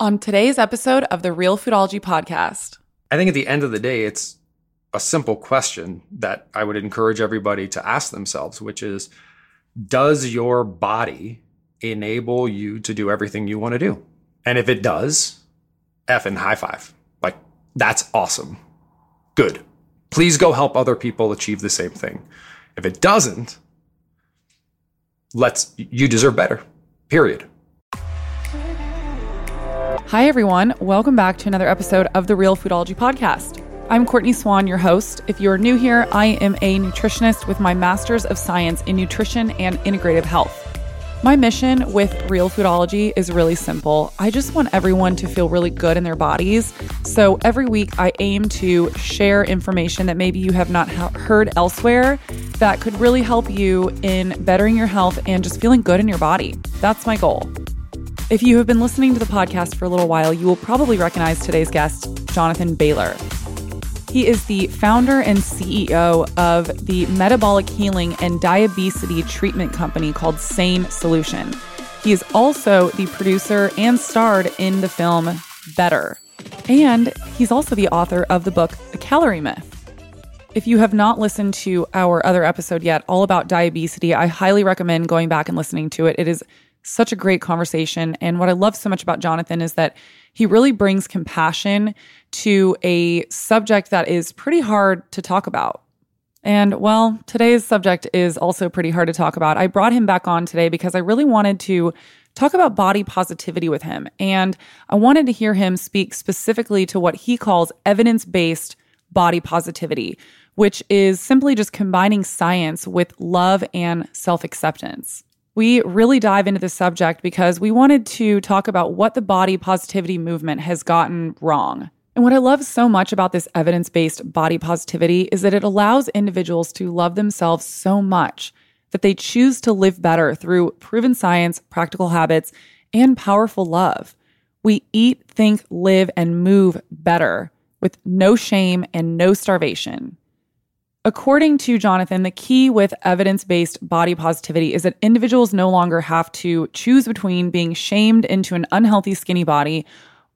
on today's episode of the Real Foodology podcast. I think at the end of the day, it's a simple question that I would encourage everybody to ask themselves, which is Does your body enable you to do everything you want to do? And if it does, F and high five. Like, that's awesome. Good. Please go help other people achieve the same thing. If it doesn't, let's, you deserve better, period. Hi, everyone. Welcome back to another episode of the Real Foodology Podcast. I'm Courtney Swan, your host. If you're new here, I am a nutritionist with my Master's of Science in Nutrition and Integrative Health. My mission with Real Foodology is really simple. I just want everyone to feel really good in their bodies. So every week, I aim to share information that maybe you have not heard elsewhere that could really help you in bettering your health and just feeling good in your body. That's my goal. If you have been listening to the podcast for a little while, you will probably recognize today's guest, Jonathan Bailor. He is the founder and CEO of the metabolic healing and diabetes treatment company called Sane Solution. He is also the producer and starred in the film Better. And he's also the author of the book The Calorie Myth. If you have not listened to our other episode yet, all about diabetes, I highly recommend going back and listening to it. It is such a great conversation. And what I love so much about Jonathan is that he really brings compassion to a subject that is pretty hard to talk about. And well, today's subject is also pretty hard to talk about. I brought him back on today because I really wanted to talk about body positivity with him. And I wanted to hear him speak specifically to what he calls evidence based body positivity, which is simply just combining science with love and self acceptance we really dive into the subject because we wanted to talk about what the body positivity movement has gotten wrong. And what I love so much about this evidence based body positivity is that it allows individuals to love themselves so much that they choose to live better through proven science, practical habits, and powerful love. We eat, think, live, and move better with no shame and no starvation. According to Jonathan, the key with evidence based body positivity is that individuals no longer have to choose between being shamed into an unhealthy skinny body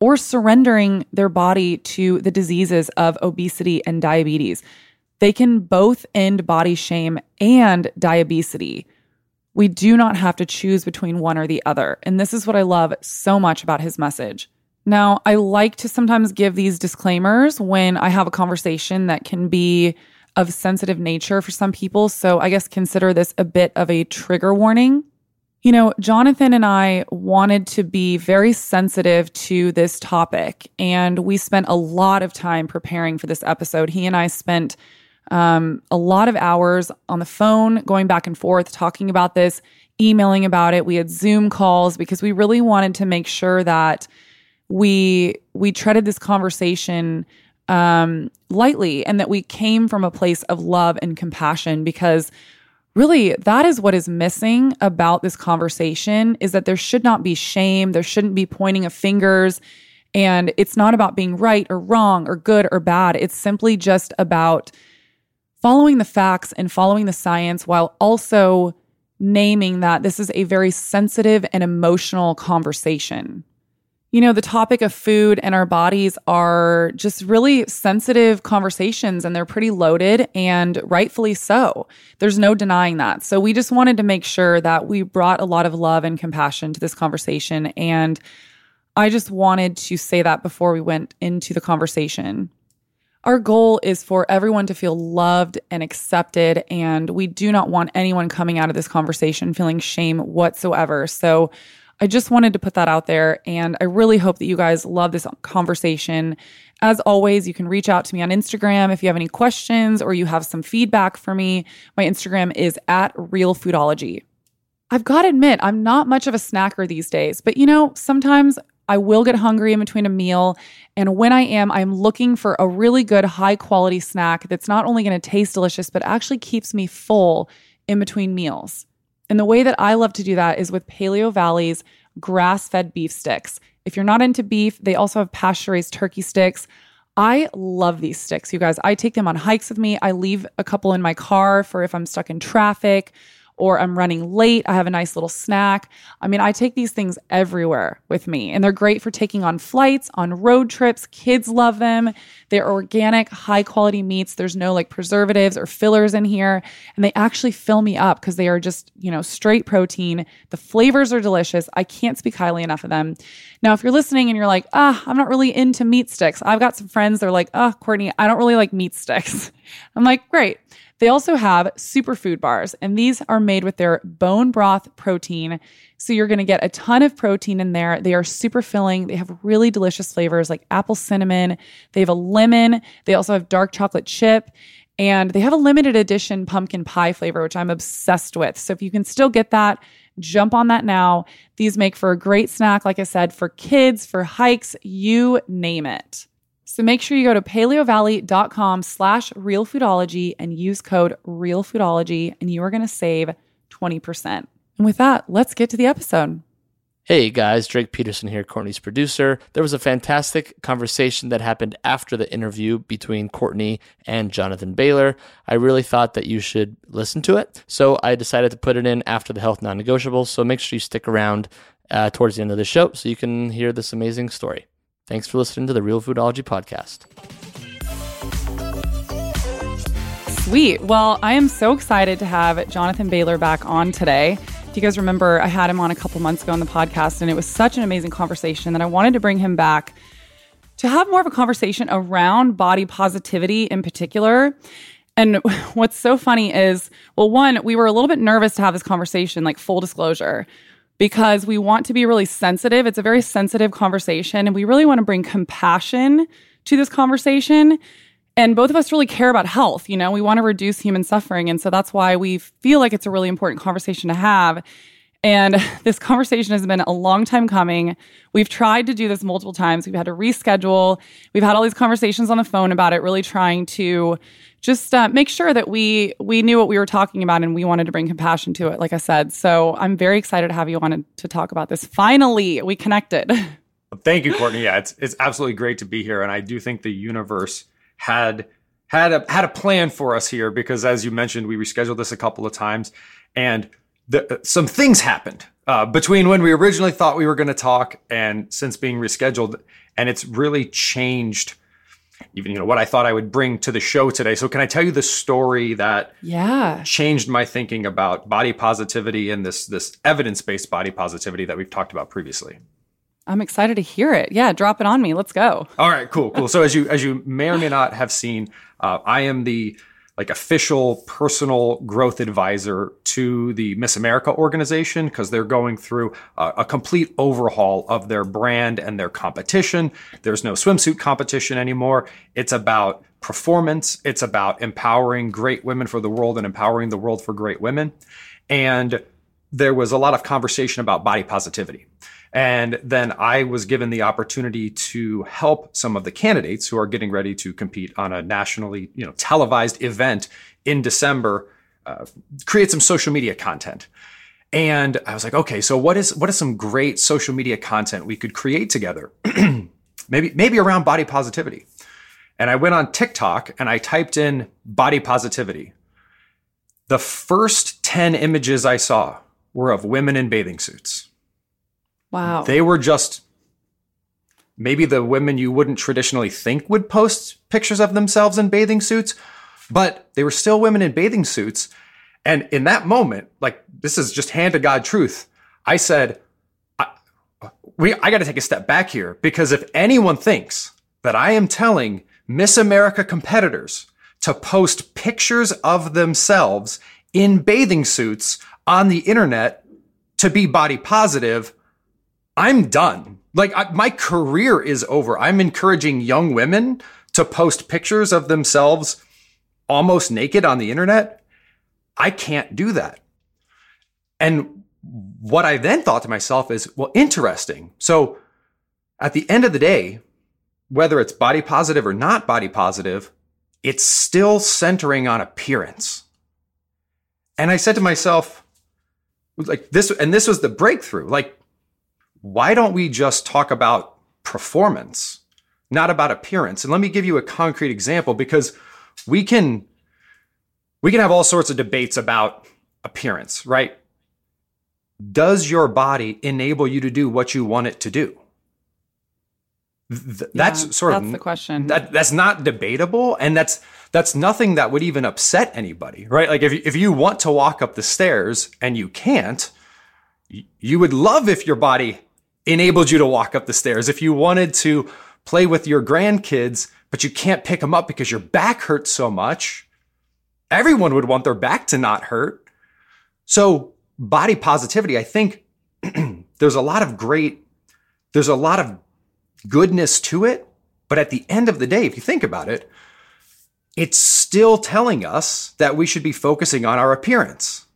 or surrendering their body to the diseases of obesity and diabetes. They can both end body shame and diabetes. We do not have to choose between one or the other. And this is what I love so much about his message. Now, I like to sometimes give these disclaimers when I have a conversation that can be of sensitive nature for some people. So I guess consider this a bit of a trigger warning. You know, Jonathan and I wanted to be very sensitive to this topic, and we spent a lot of time preparing for this episode. He and I spent um, a lot of hours on the phone, going back and forth, talking about this, emailing about it. We had Zoom calls because we really wanted to make sure that we we treaded this conversation um, lightly and that we came from a place of love and compassion because really that is what is missing about this conversation is that there should not be shame there shouldn't be pointing of fingers and it's not about being right or wrong or good or bad. It's simply just about following the facts and following the science while also naming that this is a very sensitive and emotional conversation you know, the topic of food and our bodies are just really sensitive conversations and they're pretty loaded and rightfully so. There's no denying that. So we just wanted to make sure that we brought a lot of love and compassion to this conversation. And I just wanted to say that before we went into the conversation. Our goal is for everyone to feel loved and accepted, and we do not want anyone coming out of this conversation feeling shame whatsoever. So, I just wanted to put that out there. And I really hope that you guys love this conversation. As always, you can reach out to me on Instagram if you have any questions or you have some feedback for me. My Instagram is at Real Foodology. I've got to admit, I'm not much of a snacker these days, but you know, sometimes I will get hungry in between a meal. And when I am, I'm looking for a really good, high quality snack that's not only going to taste delicious, but actually keeps me full in between meals. And the way that I love to do that is with Paleo Valley's grass fed beef sticks. If you're not into beef, they also have pasture raised turkey sticks. I love these sticks, you guys. I take them on hikes with me. I leave a couple in my car for if I'm stuck in traffic or I'm running late, I have a nice little snack. I mean, I take these things everywhere with me, and they're great for taking on flights, on road trips. Kids love them. They're organic, high quality meats. There's no like preservatives or fillers in here, and they actually fill me up because they are just, you know, straight protein. The flavors are delicious. I can't speak highly enough of them. Now, if you're listening and you're like, ah, I'm not really into meat sticks, I've got some friends, they're like, oh, Courtney, I don't really like meat sticks. I'm like, great. They also have superfood bars, and these are made with their bone broth protein. So you're going to get a ton of protein in there. They are super filling. They have really delicious flavors like apple cinnamon. They have a lemon. They also have dark chocolate chip. And they have a limited edition pumpkin pie flavor, which I'm obsessed with. So if you can still get that, jump on that now. These make for a great snack, like I said, for kids, for hikes, you name it. So make sure you go to paleovalley.com slash realfoodology and use code realfoodology and you are going to save 20%. And with that, let's get to the episode. Hey guys, Drake Peterson here, Courtney's producer. There was a fantastic conversation that happened after the interview between Courtney and Jonathan Bailor. I really thought that you should listen to it. So I decided to put it in after the health non negotiable. So make sure you stick around uh, towards the end of the show so you can hear this amazing story. Thanks for listening to the Real Foodology Podcast. Sweet. Well, I am so excited to have Jonathan Bailor back on today. Do you guys remember, I had him on a couple months ago on the podcast, and it was such an amazing conversation that I wanted to bring him back to have more of a conversation around body positivity in particular. And what's so funny is, well, one, we were a little bit nervous to have this conversation, like full disclosure because we want to be really sensitive. It's a very sensitive conversation, and we really want to bring compassion to this conversation. And both of us really care about health. You know, we want to reduce human suffering. And so that's why we feel like it's a really important conversation to have. And this conversation has been a long time coming. We've tried to do this multiple times. We've had to reschedule. We've had all these conversations on the phone about it, really trying to just uh, make sure that we we knew what we were talking about and we wanted to bring compassion to it like i said so i'm very excited to have you on to talk about this finally we connected thank you courtney yeah it's it's absolutely great to be here and i do think the universe had had a had a plan for us here because as you mentioned we rescheduled this a couple of times and the, some things happened uh, between when we originally thought we were going to talk and since being rescheduled and it's really changed even you know what I thought I would bring to the show today. So can I tell you the story that yeah changed my thinking about body positivity and this this evidence-based body positivity that we've talked about previously? I'm excited to hear it. Yeah, drop it on me. Let's go. All right, cool, cool. So as you as you may or may not have seen, uh, I am the like official personal growth advisor to the Miss America organization because they're going through a, a, complete overhaul of their brand and their competition. There's no swimsuit competition anymore. It's about performance. It's about empowering great women for the world and empowering the world for great women. And there was a lot of conversation about body positivity. And then I was given the opportunity to help some of the candidates who are getting ready to compete on a nationally, you know, televised event in December, uh, create some social media content. And I was like, okay, so what is what is some great social media content we could create together? maybe maybe around body positivity. And I went on TikTok and I typed in body positivity. The first 10 images I saw were of women in bathing suits. Wow. They were just maybe the women you wouldn't traditionally think would post pictures of themselves in bathing suits, but they were still women in bathing suits. And in that moment, like this is just hand to God truth, I said, I, we, I got to take a step back here because if anyone thinks that I am telling Miss America competitors to post pictures of themselves in bathing suits on the internet to be body positive, I'm done. Like I, my career is over. I'm encouraging young women to post pictures of themselves almost naked on the internet. I can't do that. And what I then thought to myself is, well, interesting. So at the end of the day, whether it's body positive or not body positive, it's still centering on appearance. And I said to myself, like this, and this was the breakthrough. Like, why don't we just talk about performance, not about appearance? And let me give you a concrete example because we can we can have all sorts of debates about appearance, right? Does your body enable you to do what you want it to do? Th- that's Yeah, sort that's of the question. That that's not debatable, and that's that's nothing that would even upset anybody, right? Like if if you want to walk up the stairs and you can't, you would love if your body enabled you to walk up the stairs. If you wanted to play with your grandkids, but you can't pick them up because your back hurts so much, everyone would want their back to not hurt. So body positivity, I think there's a lot of great, there's a lot of goodness to it. But at the end of the day, if you think about it, it's still telling us that we should be focusing on our appearance.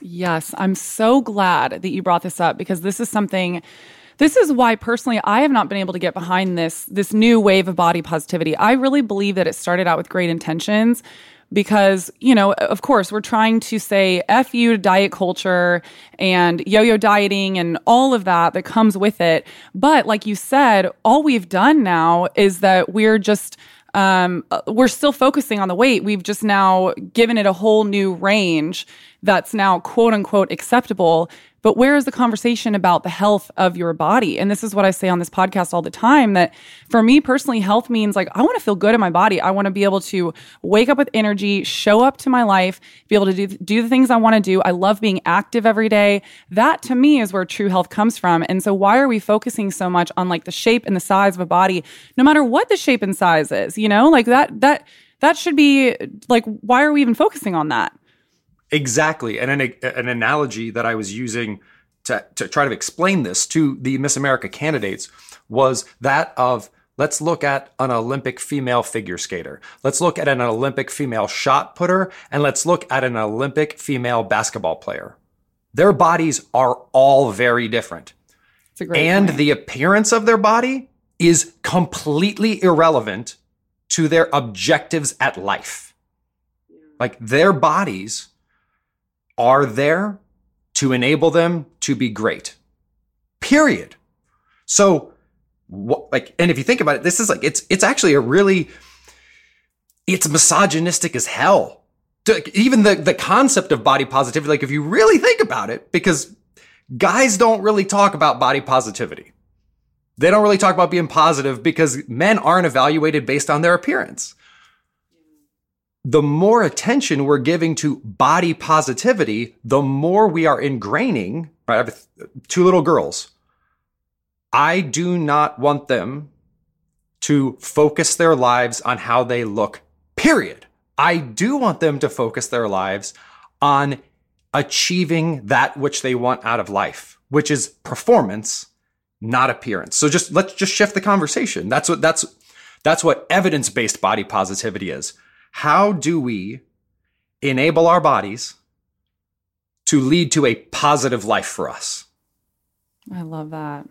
Yes, I'm so glad that you brought this up because this is something this is why personally I have not been able to get behind this this new wave of body positivity. I really believe that it started out with great intentions because, you know, of course, we're trying to say F you to diet culture and yo yo dieting and all of that that comes with it. But like you said, all we've done now is that we're just um, uh, we're still focusing on the weight. We've just now given it a whole new range that's now quote unquote acceptable. But where is the conversation about the health of your body? And this is what I say on this podcast all the time that for me personally, health means like I want to feel good in my body. I want to be able to wake up with energy, show up to my life, be able to do, do the things I want to do. I love being active every day. That to me is where true health comes from. And so why are we focusing so much on like the shape and the size of a body, no matter what the shape and size is, you know, like that, that, that should be like, why are we even focusing on that? Exactly. And an, an analogy that I was using to, to try to explain this to the Miss America candidates was that of let's look at an Olympic female figure skater. Let's look at an Olympic female shot putter and let's look at an Olympic female basketball player. Their bodies are all very different. A great and point. the appearance of their body is completely irrelevant to their objectives at life. Like their bodies are there to enable them to be great. Period. So what, like and if you think about it this is like it's it's actually a really it's misogynistic as hell. Even the the concept of body positivity like if you really think about it because guys don't really talk about body positivity. They don't really talk about being positive because men aren't evaluated based on their appearance. The more attention we're giving to body positivity, the more we are ingraining, right? I have two little girls. I do not want them to focus their lives on how they look, period. I do want them to focus their lives on achieving that which they want out of life, which is performance, not appearance. So just let's just shift the conversation. That's what that's that's what evidence-based body positivity is. How do we enable our bodies to lead to a positive life for us? I love that.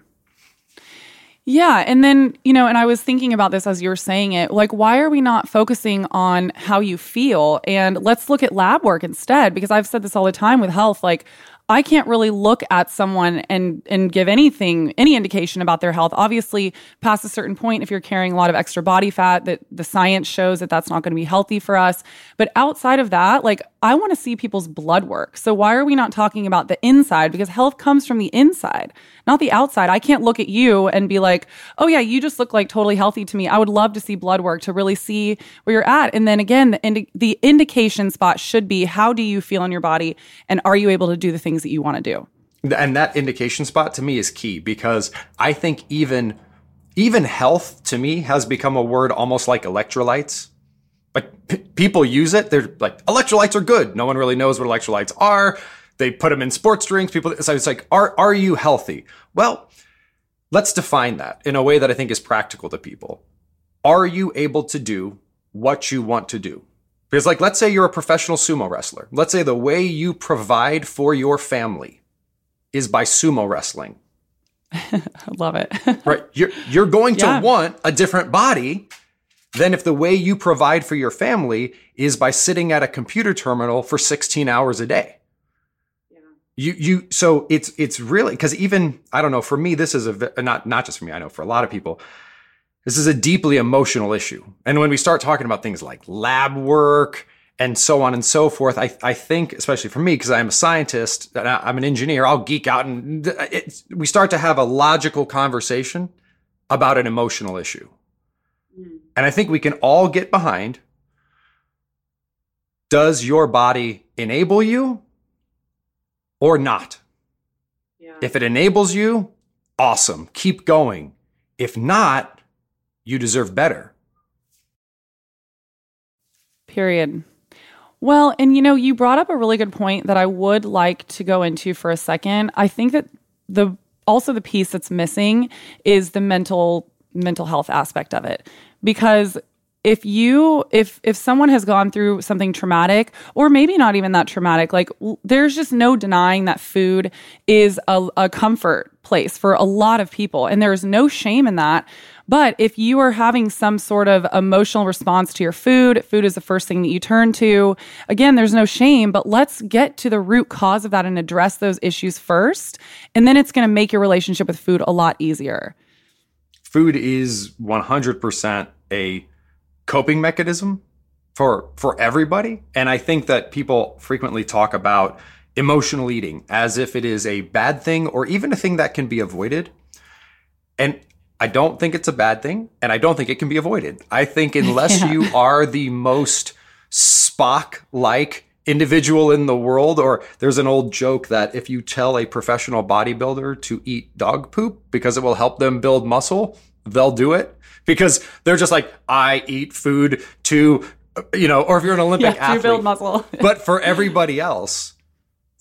Yeah. And then, you know, and I was thinking about this as you were saying it. Like, why are we not focusing on how you feel? And let's look at lab work instead, because I've said this all the time with health. Like, I can't really look at someone and and give anything any indication about their health. Obviously, past a certain point, if you're carrying a lot of extra body fat, that the science shows that that's not going to be healthy for us. But outside of that, like I want to see people's blood work. So why are we not talking about the inside? Because health comes from the inside, not the outside. I can't look at you and be like, oh yeah, you just look like totally healthy to me. I would love to see blood work to really see where you're at. And then again, the, indi- the indication spot should be how do you feel in your body, and are you able to do the things that you want to do? and that indication spot to me is key because I think even even health to me has become a word almost like electrolytes. Like p- people use it, they're like electrolytes are good. No one really knows what electrolytes are. They put them in sports drinks. People, so it's like, are are you healthy? Well, let's define that in a way that I think is practical to people. Are you able to do what you want to do? Because, like, let's say you're a professional sumo wrestler. Let's say the way you provide for your family is by sumo wrestling, I love it. right? You're you're going Yeah. to want a different body than if the way you provide for your family is by sitting at a computer terminal for 16 hours a day. Yeah. You you so it's it's really because even I don't know for me this is a not not just for me I know for a lot of people this is a deeply emotional issue and when we start talking about things like lab work and so on and so forth. I, I think, especially for me, because I'm a scientist I'm an engineer, I'll geek out and it, we start to have a logical conversation about an emotional issue. Mm. And I think we can all get behind does your body enable you or not? Yeah. If it enables you, awesome, keep going. If not, you deserve better. Period. Well, and you know, you brought up a really good point that I would like to go into for a second. I think that the also the piece that's missing is the mental mental health aspect of it because if you if if someone has gone through something traumatic or maybe not even that traumatic like there's just no denying that food is a, a comfort place for a lot of people and there's no shame in that but if you are having some sort of emotional response to your food, food is the first thing that you turn to. Again, there's no shame, but let's get to the root cause of that and address those issues first. And then it's going to make your relationship with food a lot easier. Food is 100% a coping mechanism for for everybody, and I think that people frequently talk about emotional eating as if it is a bad thing or even a thing that can be avoided. And I don't think it's a bad thing, and I don't think it can be avoided. I think unless yeah. you are the most Spock like individual in the world, or there's an old joke that if you tell a professional bodybuilder to eat dog poop because it will help them build muscle, they'll do it because they're just like, I eat food to, you know, or if you're an Olympic yeah, athlete, build muscle. but for everybody else,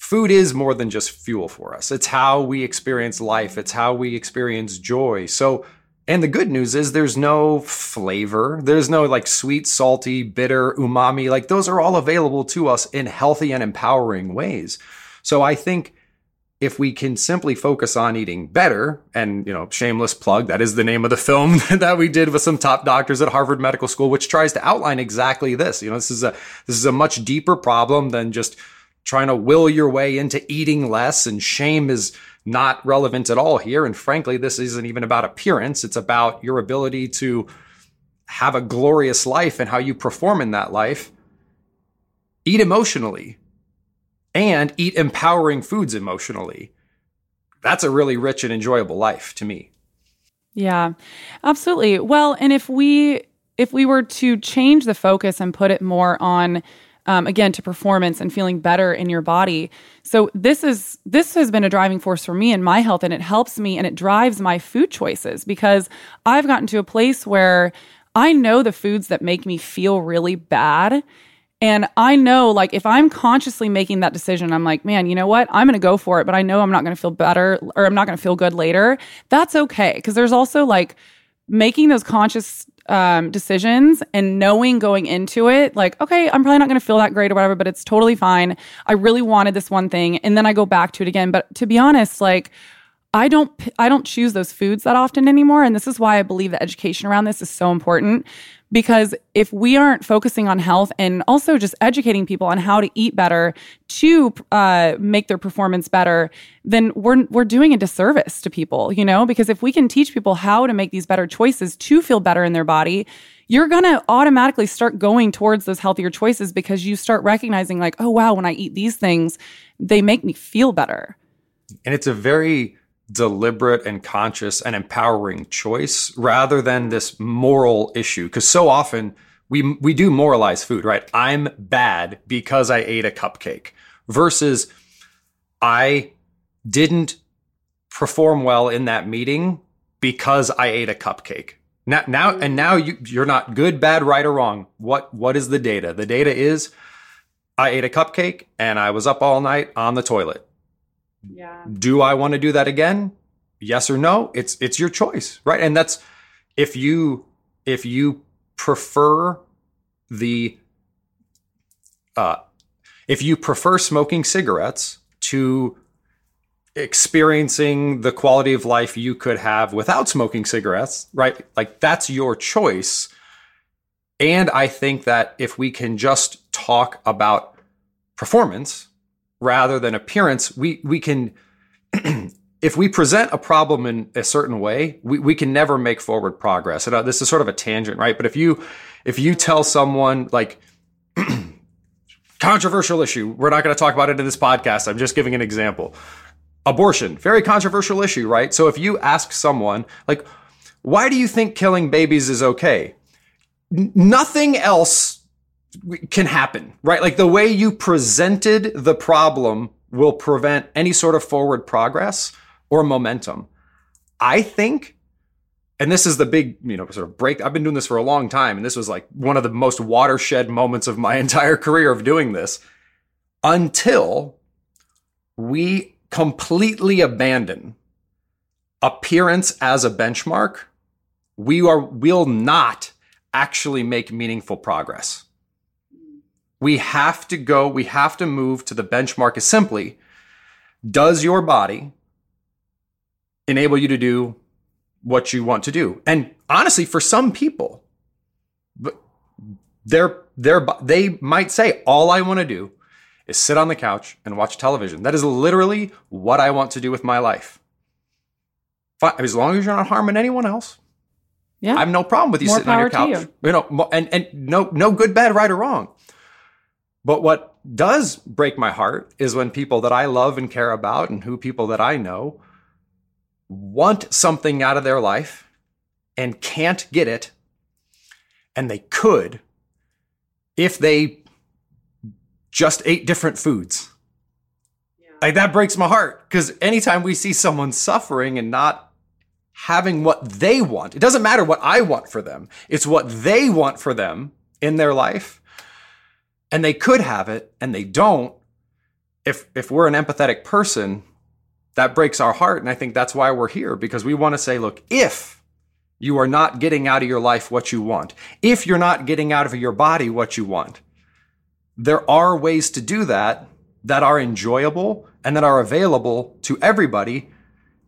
food is more than just fuel for us. It's how we experience life, it's how we experience joy. So, and the good news is there's no flavor. There's no like sweet, salty, bitter, umami. Like those are all available to us in healthy and empowering ways. So I think if we can simply focus on eating better and you know shameless plug that is the name of the film that we did with some top doctors at Harvard Medical School which tries to outline exactly this you know this is a this is a much deeper problem than just trying to will your way into eating less and shame is not relevant at all here. And frankly, this isn't even about appearance. It's about your ability to have a glorious life and how you perform in that life. Eat emotionally and eat empowering foods emotionally. That's a really rich and enjoyable life to me. Yeah, absolutely. Well, and if we if we were to change the focus and put it more on um, again to performance and feeling better in your body so this is this has been a driving force for me in my health and it helps me and it drives my food choices because i've gotten to a place where i know the foods that make me feel really bad and I know, like, if I'm consciously making that decision, I'm like, man, you know what? I'm going to go for it, but I know I'm not going to feel better or I'm not going to feel good later. That's okay. Cause there's also like making those conscious um, decisions and knowing going into it, like, okay, I'm probably not going to feel that great or whatever, but it's totally fine. I really wanted this one thing. And then I go back to it again. But to be honest, like, I don't I don't choose those foods that often anymore and this is why I believe the education around this is so important because if we aren't focusing on health and also just educating people on how to eat better to uh, make their performance better then we're we're doing a disservice to people you know? Because if we can teach people how to make these better choices to feel better in their body you're going to automatically start going towards those healthier choices because you start recognizing like oh wow when I eat these things they make me feel better. And it's a very deliberate and conscious and empowering choice rather than this moral issue. Because so often we we do moralize food right? I'm bad because i ate a cupcake versus i didn't perform well in that meeting because i ate a cupcake. Now now and now you you're not good bad right or wrong. What what is the data? The data is i ate a cupcake and i was up all night on the toilet Do I want to do that again? Yes or no? It's it's your choice, right? And that's if you if you prefer the uh if you prefer smoking cigarettes to experiencing the quality of life you could have without smoking cigarettes, right? Like that's your choice. And I think that if we can just talk about performance, rather than appearance, we we can if we present a problem in a certain way, we, we can never make forward progress. And uh, this is sort of a tangent, right? But if you if you tell someone like controversial issue. We're not going to talk about it in this podcast. I'm just giving an example. Abortion, very controversial issue, right? So if you ask someone, like, why do you think killing babies is okay? N- nothing else can happen, right? Like the way you presented the problem will prevent any sort of forward progress or momentum. I think and this is the big, you know, sort of break. I've been doing this for a long time, and this was like one of the most watershed moments of my entire career of doing this until we completely abandon appearance as a benchmark. We are will not actually make meaningful progress. We have to go, we have to move to the benchmark is simply does your body enable you to do what you want to do. And honestly, for some people, they're, they're, they might say, all I want to do is sit on the couch and watch television. That is literally what I want to do with my life. As long as you're not harming anyone else. Yeah. I have no problem with you More sitting on your couch. You. you know, and, and no, no good, bad, right or wrong. But what does break my heart is when people that I love and care about and who people that I know want something out of their life and can't get it, and they could if they just ate different foods. Yeah. Like that breaks my heart because anytime we see someone suffering and not having what they want, it doesn't matter what I want for them, it's what they want for them in their life. And they could have it and they don't. If, if we're an empathetic person, that breaks our heart. And I think that's why we're here because we want to say, look, if you are not getting out of your life what you want, if you're not getting out of your body what you want, there are ways to do that that are enjoyable and that are available to everybody.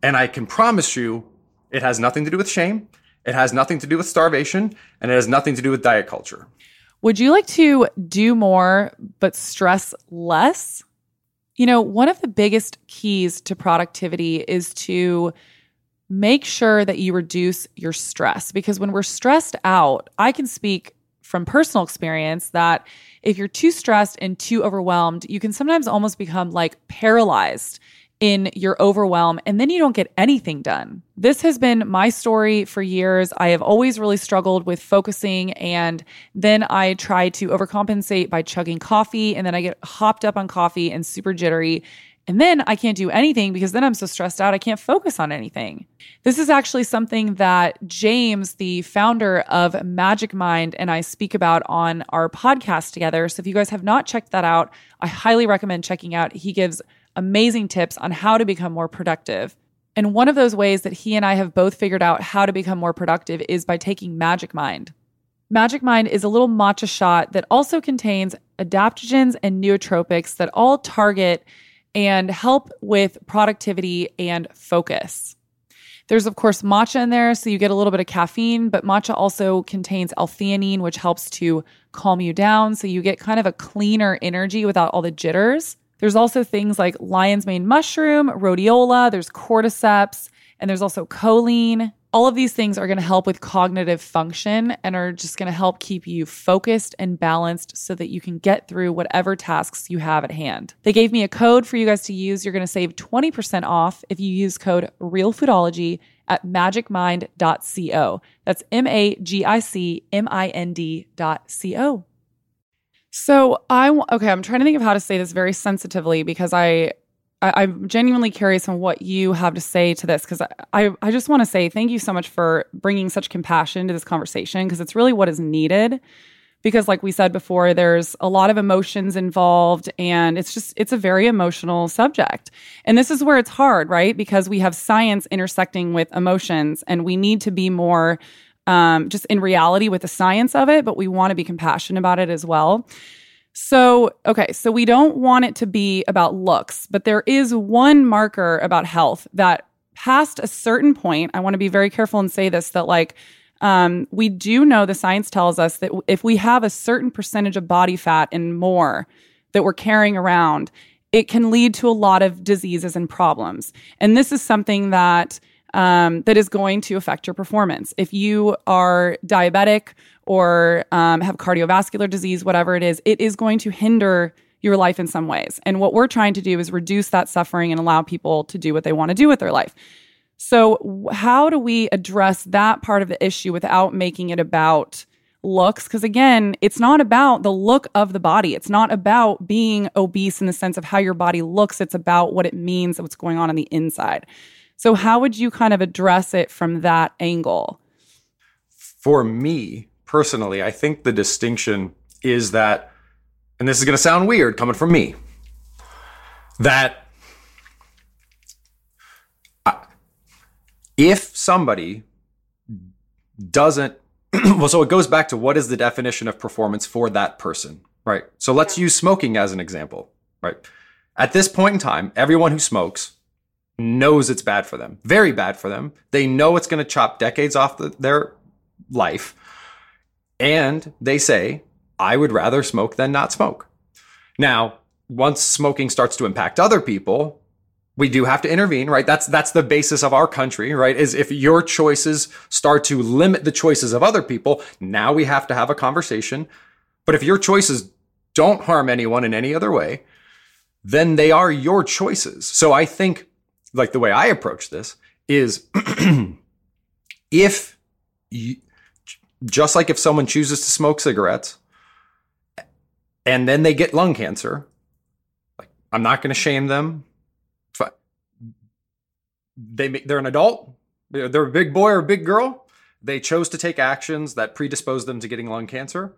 And I can promise you, it has nothing to do with shame. It has nothing to do with starvation and it has nothing to do with diet culture. Would you like to do more but stress less? You know, one of the biggest keys to productivity is to make sure that you reduce your stress because when we're stressed out, I can speak from personal experience that if you're too stressed and too overwhelmed, you can sometimes almost become like paralyzed in your overwhelm and then you don't get anything done. This has been my story for years. I have always really struggled with focusing and then I try to overcompensate by chugging coffee and then I get hopped up on coffee and super jittery. And then I can't do anything because then I'm so stressed out, I can't focus on anything. This is actually something that James, the founder of Magic Mind, and I speak about on our podcast together. So if you guys have not checked that out, I highly recommend checking out. He gives amazing tips on how to become more productive. And one of those ways that he and I have both figured out how to become more productive is by taking Magic Mind. Magic Mind is a little matcha shot that also contains adaptogens and nootropics that all target and help with productivity and focus. There's, of course, matcha in there, so you get a little bit of caffeine, but matcha also contains L theanine, which helps to calm you down. So you get kind of a cleaner energy without all the jitters. There's also things like lion's mane mushroom, rhodiola, there's cordyceps, and there's also choline. All of these things are going to help with cognitive function and are just going to help keep you focused and balanced so that you can get through whatever tasks you have at hand. They gave me a code for you guys to use. You're going to save 20% off if you use code REALFoodology at magicmind.co. That's M A G I C M I N D.co. So I okay, I'm trying to think of how to say this very sensitively because I, I am genuinely curious on what you have to say to this because I, I I just want to say thank you so much for bringing such compassion to this conversation because it's really what is needed. Because like we said before there's a lot of emotions involved and it's just it's a very emotional subject. And this is where it's hard right? Because we have science intersecting with emotions and we need to be more um, just in reality with the science of it, but we want to be compassionate about it as well. So, okay, so we don't want it to be about looks, but there is one marker about health that past a certain point, I want to be very careful and say this that like um, we do know the science tells us that if we have a certain percentage of body fat and more that we're carrying around, it can lead to a lot of diseases and problems. And this is something that um, that is going to affect your performance. If you are diabetic or um, have cardiovascular disease, whatever it is, it is going to hinder your life in some ways. And what we're trying to do is reduce that suffering and allow people to do what they want to do with their life. So, how do we address that part of the issue without making it about looks? Because again, it's not about the look of the body. It's not about being obese in the sense of how your body looks. It's about what it means, and what's going on on the inside. So, how would you kind of address it from that angle? For me personally, I think the distinction is that, and this is going to sound weird coming from me, that uh, if somebody doesn't, well, so it goes back to what is the definition of performance for that person, right? So let's use smoking as an example, right? At this point in time, everyone who smokes knows it's bad for them, very bad for them. They know it's going to chop decades off the, their life. And they say, I would rather smoke than not smoke. Now, once smoking starts to impact other people, we do have to intervene, right? That's that's the basis of our country, right? Is if your choices start to limit the choices of other people, now we have to have a conversation. But if your choices don't harm anyone in any other way, then they are your choices. So I think like the way I approach this is if you, just like if someone chooses to smoke cigarettes and then they get lung cancer, like I'm not going to shame them. They they're an adult, they're a big boy or a big girl. They chose to take actions that predispose them to getting lung cancer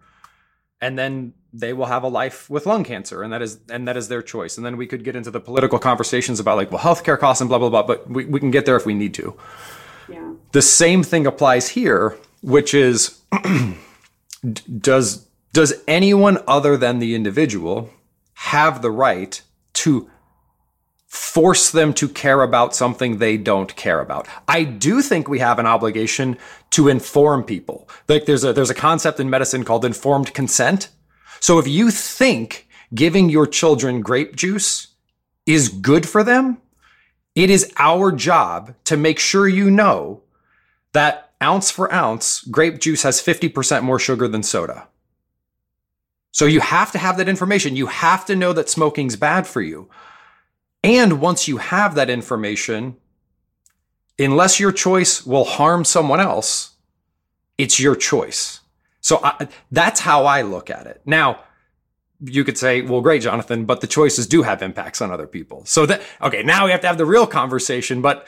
and then they will have a life with lung cancer and that is and that is their choice and then we could get into the political conversations about like well healthcare costs and blah blah blah but we, we can get there if we need to yeah. the same thing applies here which is does does anyone other than the individual have the right to force them to care about something they don't care about. I do think we have an obligation to inform people. Like there's a there's a concept in medicine called informed consent. So if you think giving your children grape juice is good for them, it is our job to make sure you know that ounce for ounce, grape juice has 50% more sugar than soda. So you have to have that information. You have to know that smoking's bad for you. And once you have that information, unless your choice will harm someone else, it's your choice. So I, that's how I look at it. Now, you could say, well, great, Jonathan, but the choices do have impacts on other people. So that, okay, now we have to have the real conversation, but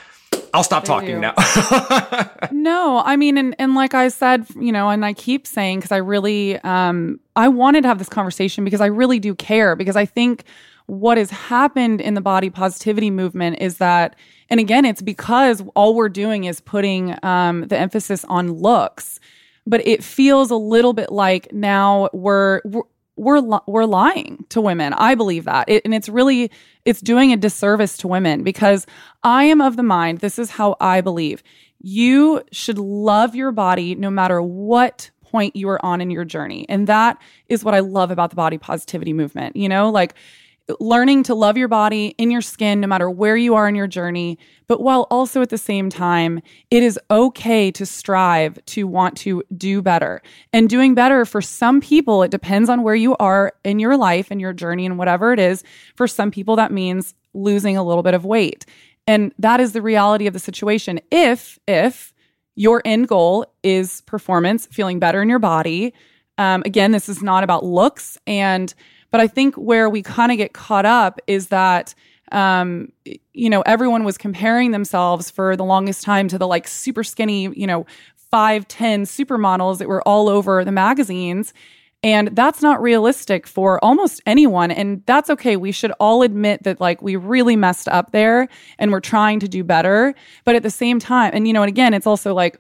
I'll stop they talking do. now. no, I mean, and, and like I said, you know, and I keep saying, because I really, um, I wanted to have this conversation because I really do care, because I think what has happened in the body positivity movement is that, and again, it's because all we're doing is putting um, the emphasis on looks, but it feels a little bit like now we're, we're we're we're lying to women. I believe that, it, and it's really it's doing a disservice to women because I am of the mind. This is how I believe. You should love your body no matter what point you are on in your journey, and that is what I love about the body positivity movement. You know, like learning to love your body in your skin, no matter where you are in your journey, but while also at the same time, it is okay to strive to want to do better. And doing better for some people, it depends on where you are in your life and your journey and whatever it is. For some people, that means losing a little bit of weight. And that is the reality of the situation. If, if, your end goal is performance, feeling better in your body. Um, again, this is not about looks and but I think where we kind of get caught up is that um, you know, everyone was comparing themselves for the longest time to the like super skinny, you know, 5'10 supermodels that were all over the magazines. And that's not realistic for almost anyone. And that's okay. We should all admit that, like, we really messed up there and we're trying to do better. But at the same time, and, you know, and again, it's also like,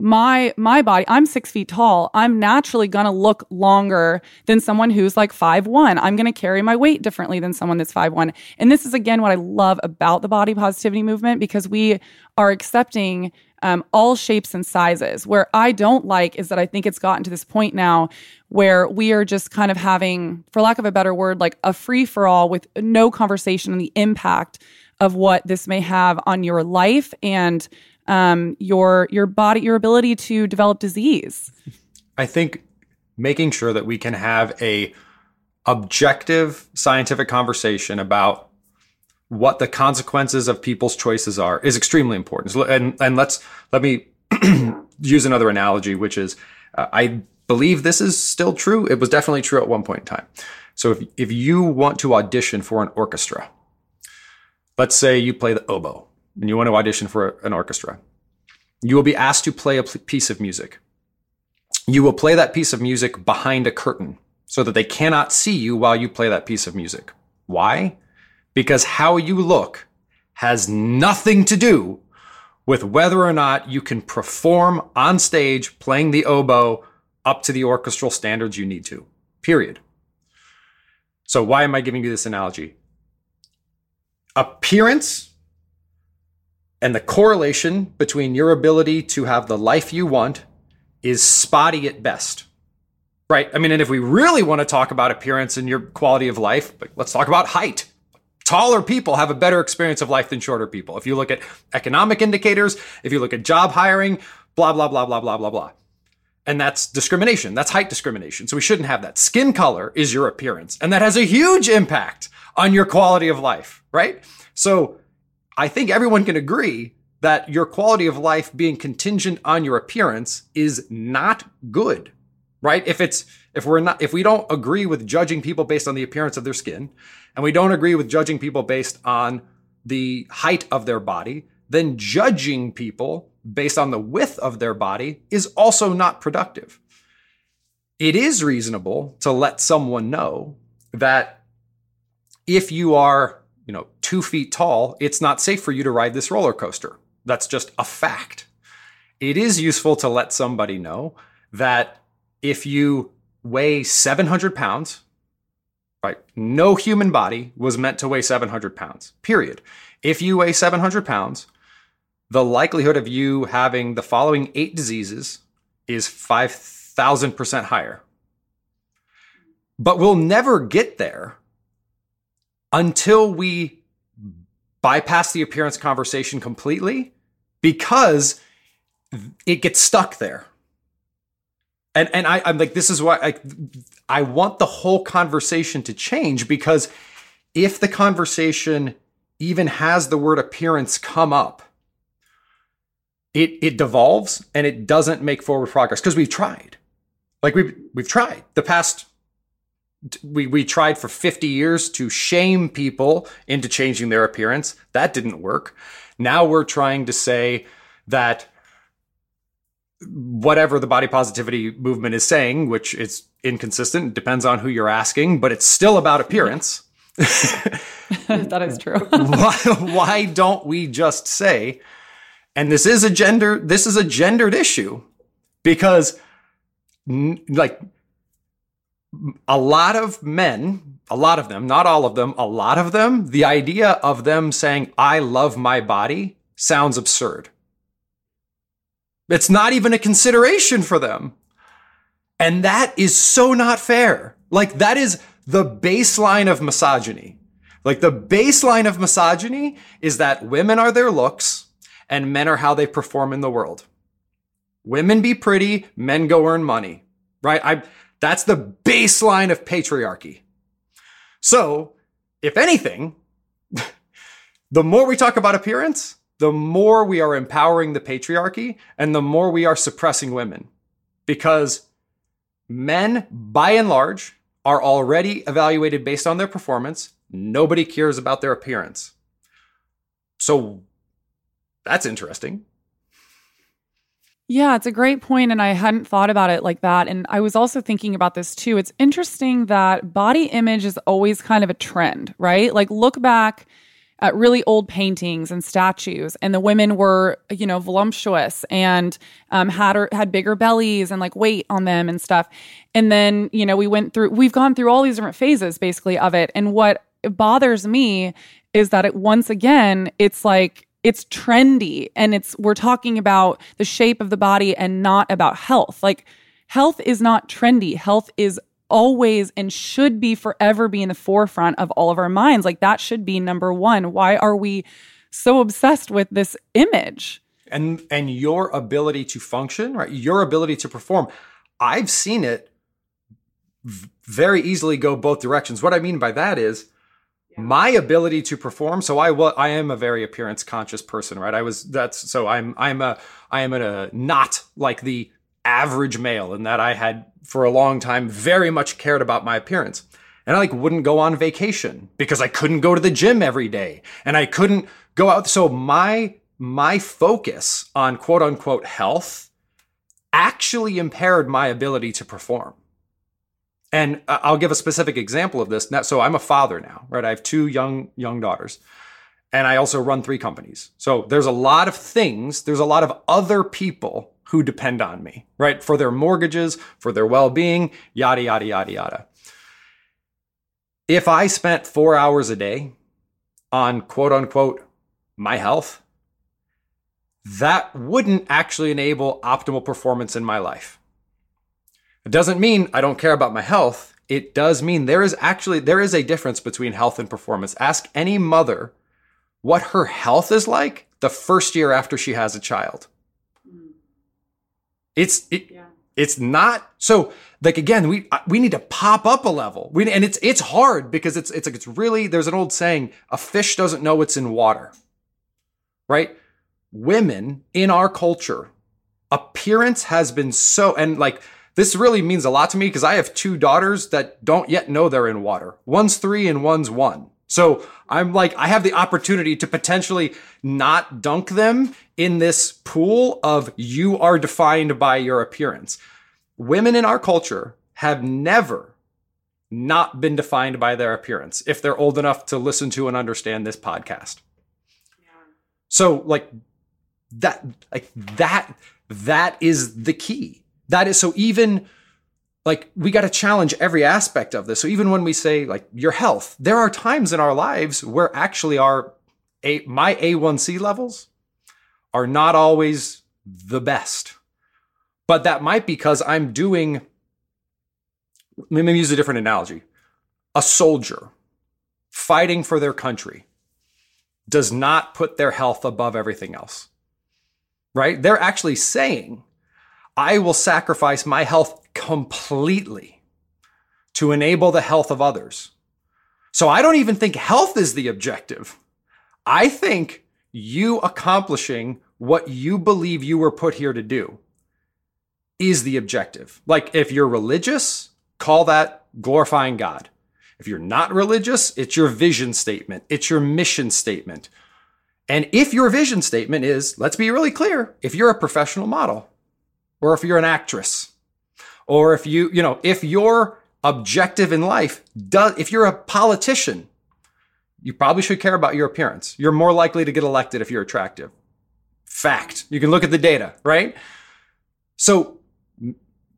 my my body i'm six feet tall. I'm naturally gonna look longer than someone who's like five one. I'm gonna carry my weight differently than someone that's five one. And this is again what i love about the body positivity movement because we are accepting um, all shapes and sizes. Where i don't like is that i think it's gotten to this point now where we are just kind of having for lack of a better word like a free for all with no conversation on the impact of what this may have on your life and um, your your body, your ability to develop disease. I think making sure that we can have a objective scientific conversation about what the consequences of people's choices are is extremely important. And and let's let me use another analogy, which is uh, I believe this is still true. It was definitely true at one point in time. So if if you want to audition for an orchestra, let's say you play the oboe and you want to audition for an orchestra, you will be asked to play a piece of music. You will play that piece of music behind a curtain so that they cannot see you while you play that piece of music. Why? Because how you look has nothing to do with whether or not you can perform on stage playing the oboe up to the orchestral standards you need to. Period. So, why am I giving you this analogy? Appearance and the correlation between your ability to have the life you want is spotty at best. Right? I mean, and if we really want to talk about appearance and your quality of life, let's talk about height. Taller people have a better experience of life than shorter people. If you look at economic indicators, if you look at job hiring, blah, blah, blah, blah, blah, blah, blah. And that's discrimination. That's height discrimination. So we shouldn't have that. Skin color is your appearance. And that has a huge impact on your quality of life, right? So I think everyone can agree that your quality of life being contingent on your appearance is not good, right? If it's, if we're not, if we don't agree with judging people based on the appearance of their skin, and we don't agree with judging people based on the height of their body, then judging people based on the width of their body is also not productive. It is reasonable to let someone know that if you are, you know, two feet tall, it's not safe for you to ride this roller coaster. That's just a fact. It is useful to let somebody know that if you weigh 700 pounds, right, no human body was meant to weigh 700 pounds, period. If you weigh 700 pounds, the likelihood of you having the following eight diseases is 5,000% higher. But we'll never get there until we bypass the appearance conversation completely because it gets stuck there. And and I, I'm like, this is why I I want the whole conversation to change because if the conversation even has the word appearance come up, it it devolves and it doesn't make forward progress because we've tried. Like we've we've tried. The past we we tried for 50 years to shame people into changing their appearance. That didn't work. Now we're trying to say that whatever the body positivity movement is saying, which is inconsistent, it depends on who you're asking, but it's still about appearance. that is true. why, why don't we just say and this is a gender, this is a gendered issue because like a lot of men, a lot of them, not all of them, a lot of them, the idea of them saying, I love my body sounds absurd. It's not even a consideration for them. And that is so not fair. Like, that is the baseline of misogyny. Like, the baseline of misogyny is that women are their looks and men are how they perform in the world. Women be pretty, men go earn money, right? I, that's the baseline of patriarchy. So, if anything, the more we talk about appearance, the more we are empowering the patriarchy and the more we are suppressing women. Because men, by and large, are already evaluated based on their performance. Nobody cares about their appearance. So that's interesting. Yeah, it's a great point, and I hadn't thought about it like that. And I was also thinking about this too. It's interesting that body image is always kind of a trend, right? Like, look back at really old paintings and statues, and the women were, you know, voluptuous and um, had had bigger bellies and like weight on them and stuff. And then, you know, we went through, we've gone through all these different phases basically of it. And what bothers me is that it once again, it's like it's trendy and it's we're talking about the shape of the body and not about health. Like health is not trendy. Health is always and should be forever be in the forefront of all of our minds. Like that should be number 1. Why are we so obsessed with this image? and and your ability to function, right? Your ability to perform. I've seen it very easily go both directions. What I mean by that is my ability to perform. So i was i am a very appearance conscious person right? I was that's so i'm i'm a i am a not like the average male in that i had for a long time very much cared about my appearance. And i like wouldn't go on vacation because i couldn't go to the gym every day. And i couldn't go out. So my my focus on quote unquote health actually impaired my ability to perform and uh, I'll give a specific example of this. So I'm a father now, right? I have two young young daughters, and I also run three companies. So there's a lot of things. There's a lot of other people who depend on me, right, for their mortgages, for their well-being, yada yada yada yada. If I spent four hours a day on quote unquote my health, that wouldn't actually enable optimal performance in my life. It doesn't mean I don't care about my health. It does mean there is actually there is a difference between health and performance. Ask any mother what her health is like the first year after she has a child. Mm. It's it, yeah. it's not so like again we uh, we need to pop up a level. We and it's it's hard because it's it's like it's really there's an old saying a fish doesn't know it's in water. Right? Women in our culture appearance has been so and like this really means a lot to me because I have two daughters that don't yet know they're in water. One's three and one's one. So I'm like, I have the opportunity to potentially not dunk them in this pool of you are defined by your appearance. Women in our culture have never not been defined by their appearance if they're old enough to listen to and understand this podcast. Yeah. So like that, like that, that is the key that is so even like we got to challenge every aspect of this. So even when we say like your health, there are times in our lives where actually our a my A1C levels are not always the best. But that might be because I'm doing let me use a different analogy. A soldier fighting for their country does not put their health above everything else. Right? They're actually saying I will sacrifice my health completely to enable the health of others. So I don't even think health is the objective. I think you accomplishing what you believe you were put here to do is the objective. Like if you're religious, call that glorifying God. If you're not religious, it's your vision statement, it's your mission statement. And if your vision statement is, let's be really clear, if you're a professional model, or if you're an actress, or if you, you know, if your objective in life does, if you're a politician, you probably should care about your appearance. You're more likely to get elected if you're attractive. Fact. You can look at the data, right? So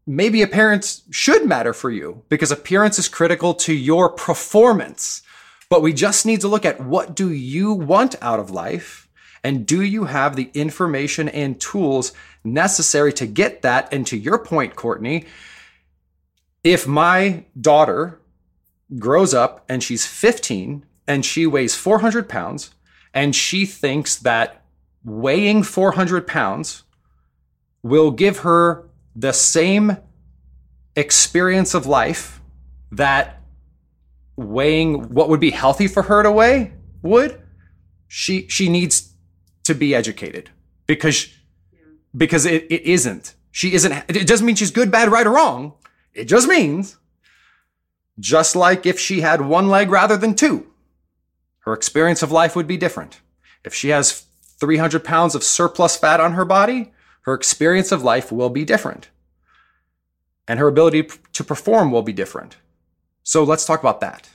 maybe appearance should matter for you because appearance is critical to your performance. But we just need to look at what do you want out of life and do you have the information and tools necessary to get that? And to your point, Courtney, if my daughter grows up and she's 15 and she weighs 400 pounds and she thinks that weighing 400 pounds will give her the same experience of life that weighing what would be healthy for her to weigh would she she needs to be educated because because it, it isn't. She isn't. It doesn't mean she's good, bad, right, or wrong. It just means, just like if she had one leg rather than two, her experience of life would be different. If she has 300 pounds of surplus fat on her body, her experience of life will be different. And her ability to perform will be different. So let's talk about that.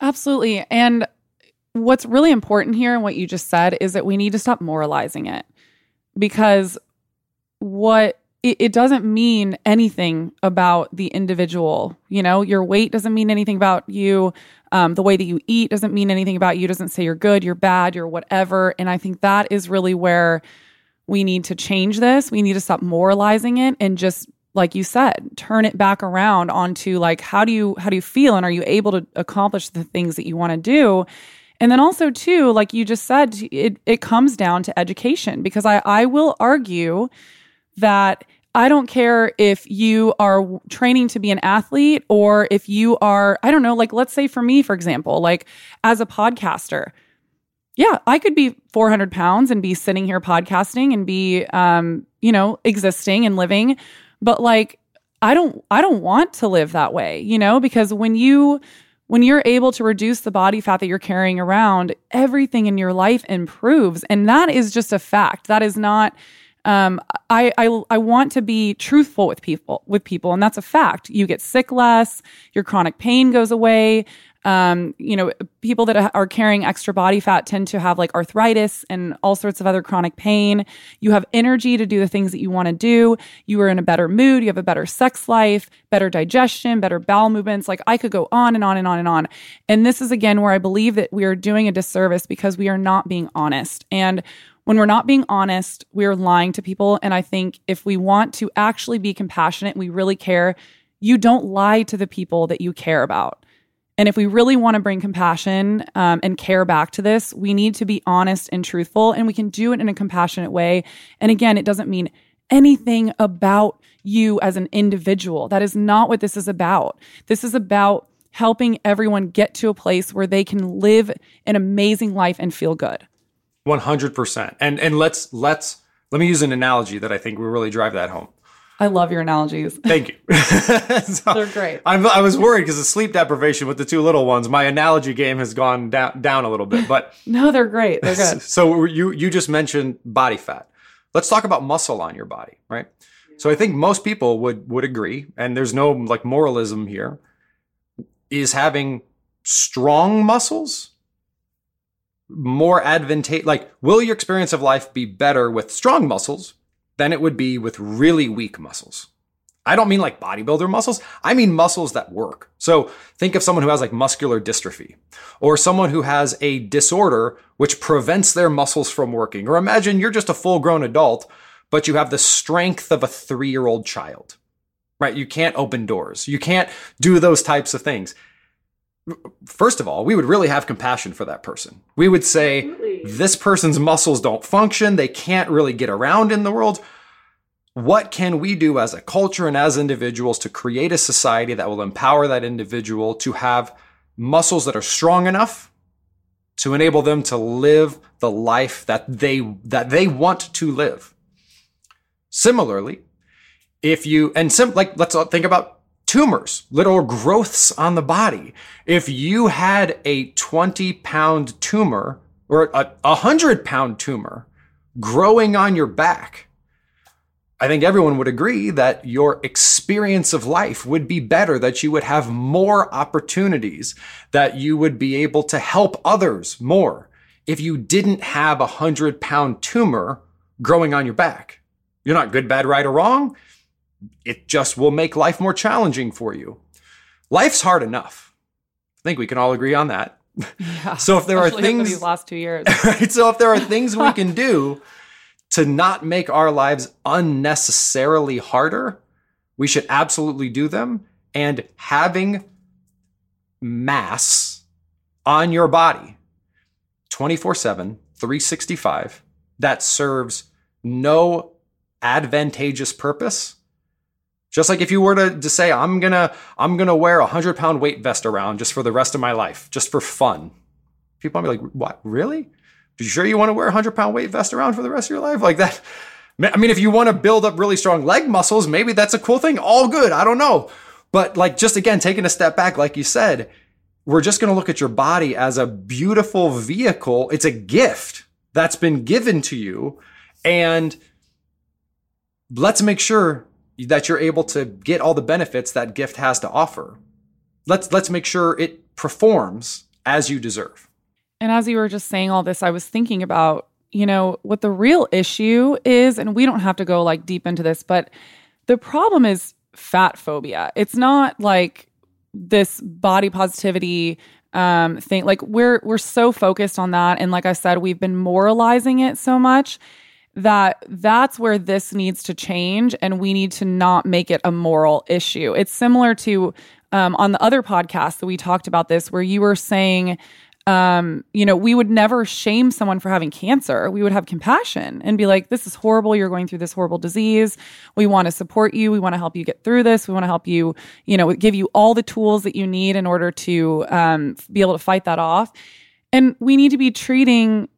Absolutely. And what's really important here and what you just said is that we need to stop moralizing it because what it, it, doesn't mean anything about the individual you know? Your weight doesn't mean anything about you. Um, the way that you eat doesn't mean anything about you doesn't say you're good you're bad you're whatever. And i think that is really where we need to change this. We need to stop moralizing it and just like you said turn it back around onto like how do you how do you feel? And are you able to accomplish the things that you want to do And then also too, like you just said, it it comes down to education because I I will argue that I don't care if you are training to be an athlete or if you are, I don't know, like let's say for me, for example, like as a podcaster, yeah, I could be 400 pounds and be sitting here podcasting and be, um, you know, existing and living. But like, I don't, I don't want to live that way, you know, because when you, when you're able to reduce the body fat that you're carrying around, everything in your life improves. And that is just a fact. That is not, um, I, I I want to be truthful with people with people, and that's a fact. You get sick less, your chronic pain goes away. Um, you know, people that are carrying extra body fat tend to have like arthritis and all sorts of other chronic pain. You have energy to do the things that you want to do. You are in a better mood. You have a better sex life, better digestion, better bowel movements. Like I could go on and on and on and on. And this is again where I believe that we are doing a disservice because we are not being honest. And when we're not being honest, we're lying to people. And I think if we want to actually be compassionate, we really care, you don't lie to the people that you care about. And if we really want to bring compassion um, and care back to this, we need to be honest and truthful, and we can do it in a compassionate way. And again, it doesn't mean anything about you as an individual. That is not what this is about. This is about helping everyone get to a place where they can live an amazing life and feel good. 100%. And and let's let's let me use an analogy that I think will really drive that home. I love your analogies. Thank you. so They're great. I'm, i was worried because the sleep deprivation with the two little ones. My analogy game has gone down down a little bit, but no, they're great. They're good. So you you just mentioned body fat. Let's talk about muscle on your body, right? So I think most people would would agree, and there's no like moralism here. Is having strong muscles more advantageous? Like, will your experience of life be better with strong muscles than it would be with really weak muscles? I don't mean like bodybuilder muscles. I mean muscles that work. So think of someone who has like muscular dystrophy or someone who has a disorder which prevents their muscles from working. Or imagine you're just a full grown adult, but you have the strength of a three year old child, right? You can't open doors. You can't do those types of things first of all, we would really have compassion for that person. We would say, Absolutely. this person's muscles don't function. They can't really get around in the world. What can we do as a culture and as individuals to create a society that will empower that individual to have muscles that are strong enough to enable them to live the life that they, that they want to live? Similarly, if you, and sim, like, let's think about tumors, little growths on the body. If you had a 20 pound tumor or a 100 pound tumor growing on your back, I think everyone would agree that your experience of life would be better, that you would have more opportunities, that you would be able to help others more if you didn't have a hundred pound tumor growing on your back. You're not good, bad, right, or wrong it just will make life more challenging for you. Life's hard enough. I think we can all agree on that. Yeah, so if there are things these last two years, right? So if there are things we can do to not make our lives unnecessarily harder, we should absolutely do them. And having mass on your body 24 7, 365 that serves no advantageous purpose just like if you were to, to say, I'm gonna, I'm gonna wear a hundred pound weight vest around just for the rest of my life, just for fun. People might be like, what, really? Are you sure you want to wear a hundred pound weight vest around for the rest of your life? Like that. I mean, if you want to build up really strong leg muscles, maybe that's a cool thing. All good. I don't know. But like, just again, taking a step back, like you said, we're just going to look at your body as a beautiful vehicle. It's a gift that's been given to you. And let's make sure that you're able to get all the benefits that gift has to offer. Let's let's make sure it performs as you deserve. And as you were just saying all this, I was thinking about, you know, what the real issue is, and we don't have to go like deep into this, but the problem is fat phobia. It's not like this body positivity um thing. Like we're we're so focused on that. And like I said, we've been moralizing it so much that that's where this needs to change and we need to not make it a moral issue. It's similar to um, on the other podcast that we talked about this, where you were saying um, you know, we would never shame someone for having cancer. We would have compassion and be like, this is horrible. You're going through this horrible disease. We want to support you. We want to help you get through this. We want to help you, you know, give you all the tools that you need in order to um, be able to fight that off. And we need to be treating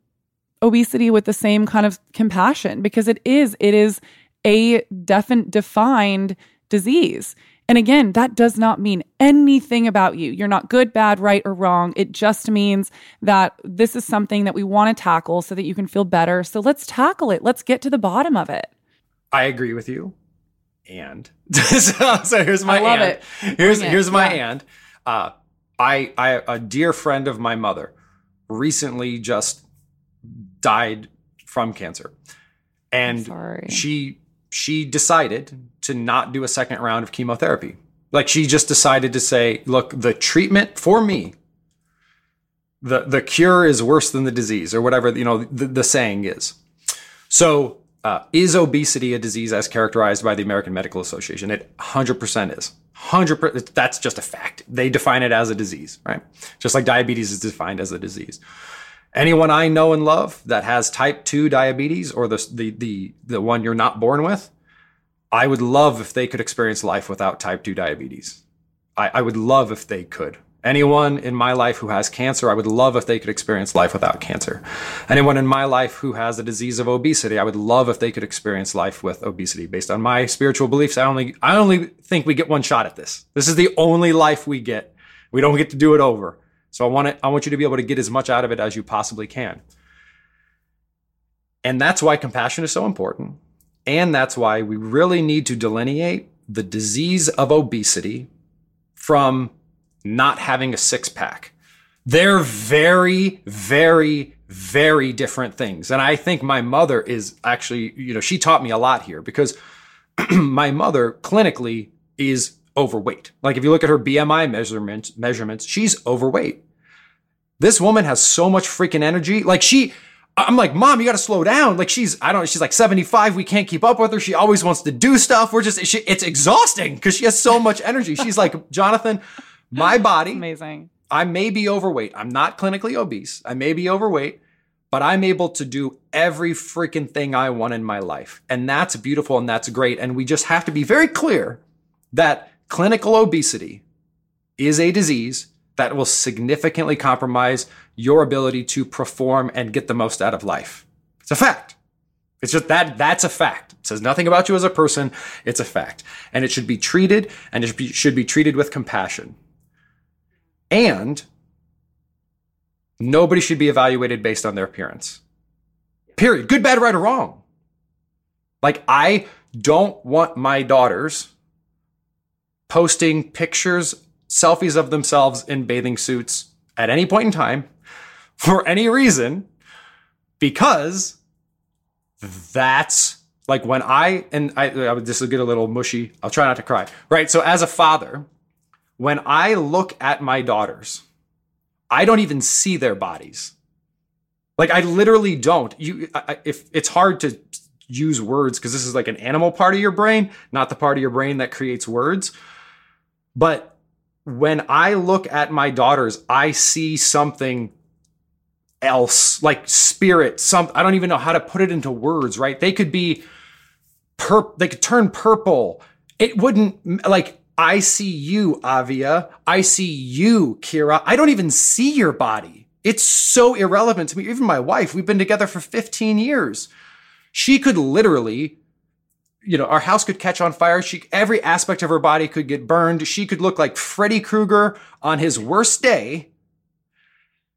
obesity with the same kind of compassion because it is, it is a definite defined disease. And again, that does not mean anything about you. You're not good, bad, right, or wrong. It just means that this is something that we want to tackle so that you can feel better. So let's tackle it. Let's get to the bottom of it. I agree with you. And so, so, here's my I love and. it. Here's Bring it. here's my Yeah. and. Uh, I I a dear friend of my mother recently just died from cancer, and she she decided to not do a second round of chemotherapy. Like she just decided to say, look, the treatment for me, the the cure is worse than the disease, or whatever you know the, the saying is. So, uh, is obesity a disease as characterized by the American Medical Association? It 100% is. 100%. That's just a fact. They define it as a disease, right? Just like diabetes is defined as a disease. Anyone I know and love that has type 2 diabetes or the, the, the, the one you're not born with, I would love if they could experience life without type 2 diabetes. I, I would love if they could. Anyone in my life who has cancer, I would love if they could experience life without cancer. Anyone in my life who has the disease of obesity, I would love if they could experience life with obesity. Based on my spiritual beliefs, I only I only think we get one shot at this. This is the only life we get. We don't get to do it over. So I want it, I want you to be able to get as much out of it as you possibly can. And that's why compassion is so important. And that's why we really need to delineate the disease of obesity from not having a six pack. They're very, very, very different things. And I think my mother is actually, you know, she taught me a lot here because my mother clinically is overweight. Like if you look at her BMI measurements, measurements, she's overweight. This woman has so much freaking energy. Like she, I'm like, mom, you got to slow down. Like she's, I don't know, she's like 75. We can't keep up with her. She always wants to do stuff. We're just, she, it's exhausting because she has so much energy. She's like, Jonathan, my body, Amazing. I may be overweight. I'm not clinically obese. I may be overweight, but I'm able to do every freaking thing I want in my life. And that's beautiful and that's great. And we just have to be very clear that clinical obesity is a disease that will significantly compromise your ability to perform and get the most out of life. It's a fact. It's just that that's a fact. It says nothing about you as a person. It's a fact. And it should be treated and it should be, treated with compassion. And nobody should be evaluated based on their appearance. Period. Good, bad, right, or wrong. Like, I don't want my daughters posting pictures, selfies of themselves in bathing suits at any point in time for any reason because that's like when I, and I, I would- will get a little mushy. I'll try not to cry. Right. So, as a father, when I look at my daughters, I don't even see their bodies. Like I literally don't. You, I- if it's hard to use words because this is like an animal part of your brain, not the part of your brain that creates words. But when I look at my daughters, I see something else, like spirit. Some I don't even know how to put it into words. Right? They could be pur- They could turn purple. It wouldn't like I see you, Avia. I see you, Kira. I don't even see your body. It's so irrelevant to me. Even my wife, we've been together for 15 years. She could literally, you know, our house could catch on fire. She, every aspect of her body could get burned. She could look like Freddy Krueger on his worst day.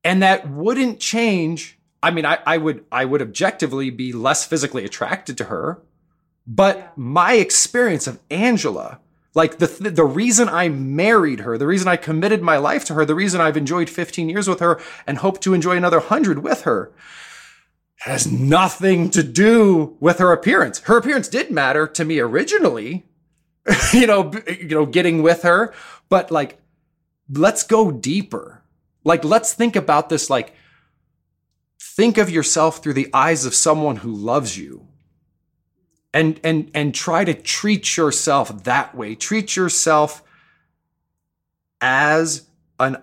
And that wouldn't change. I mean, I, I would, I would objectively be less physically attracted to her. But my experience of Angela, like the the reason I married her, the reason I committed my life to her, the reason I've enjoyed 15 years with her and hope to enjoy another 100 with her has nothing to do with her appearance. Her appearance did matter to me originally, you know, you know, getting with her, but like let's go deeper. Like let's think about this like think of yourself through the eyes of someone who loves you and and and try to treat yourself that way treat yourself as an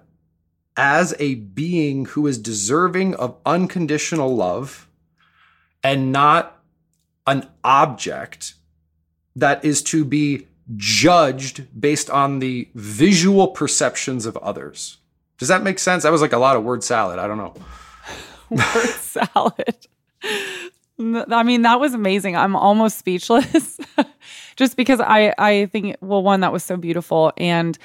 as a being who is deserving of unconditional love and not an object that is to be judged based on the visual perceptions of others. Does that make sense? That was like a lot of word salad. I don't know. word salad. I mean, that was amazing. I'm almost speechless just because I, I think, well, one, that was so beautiful. And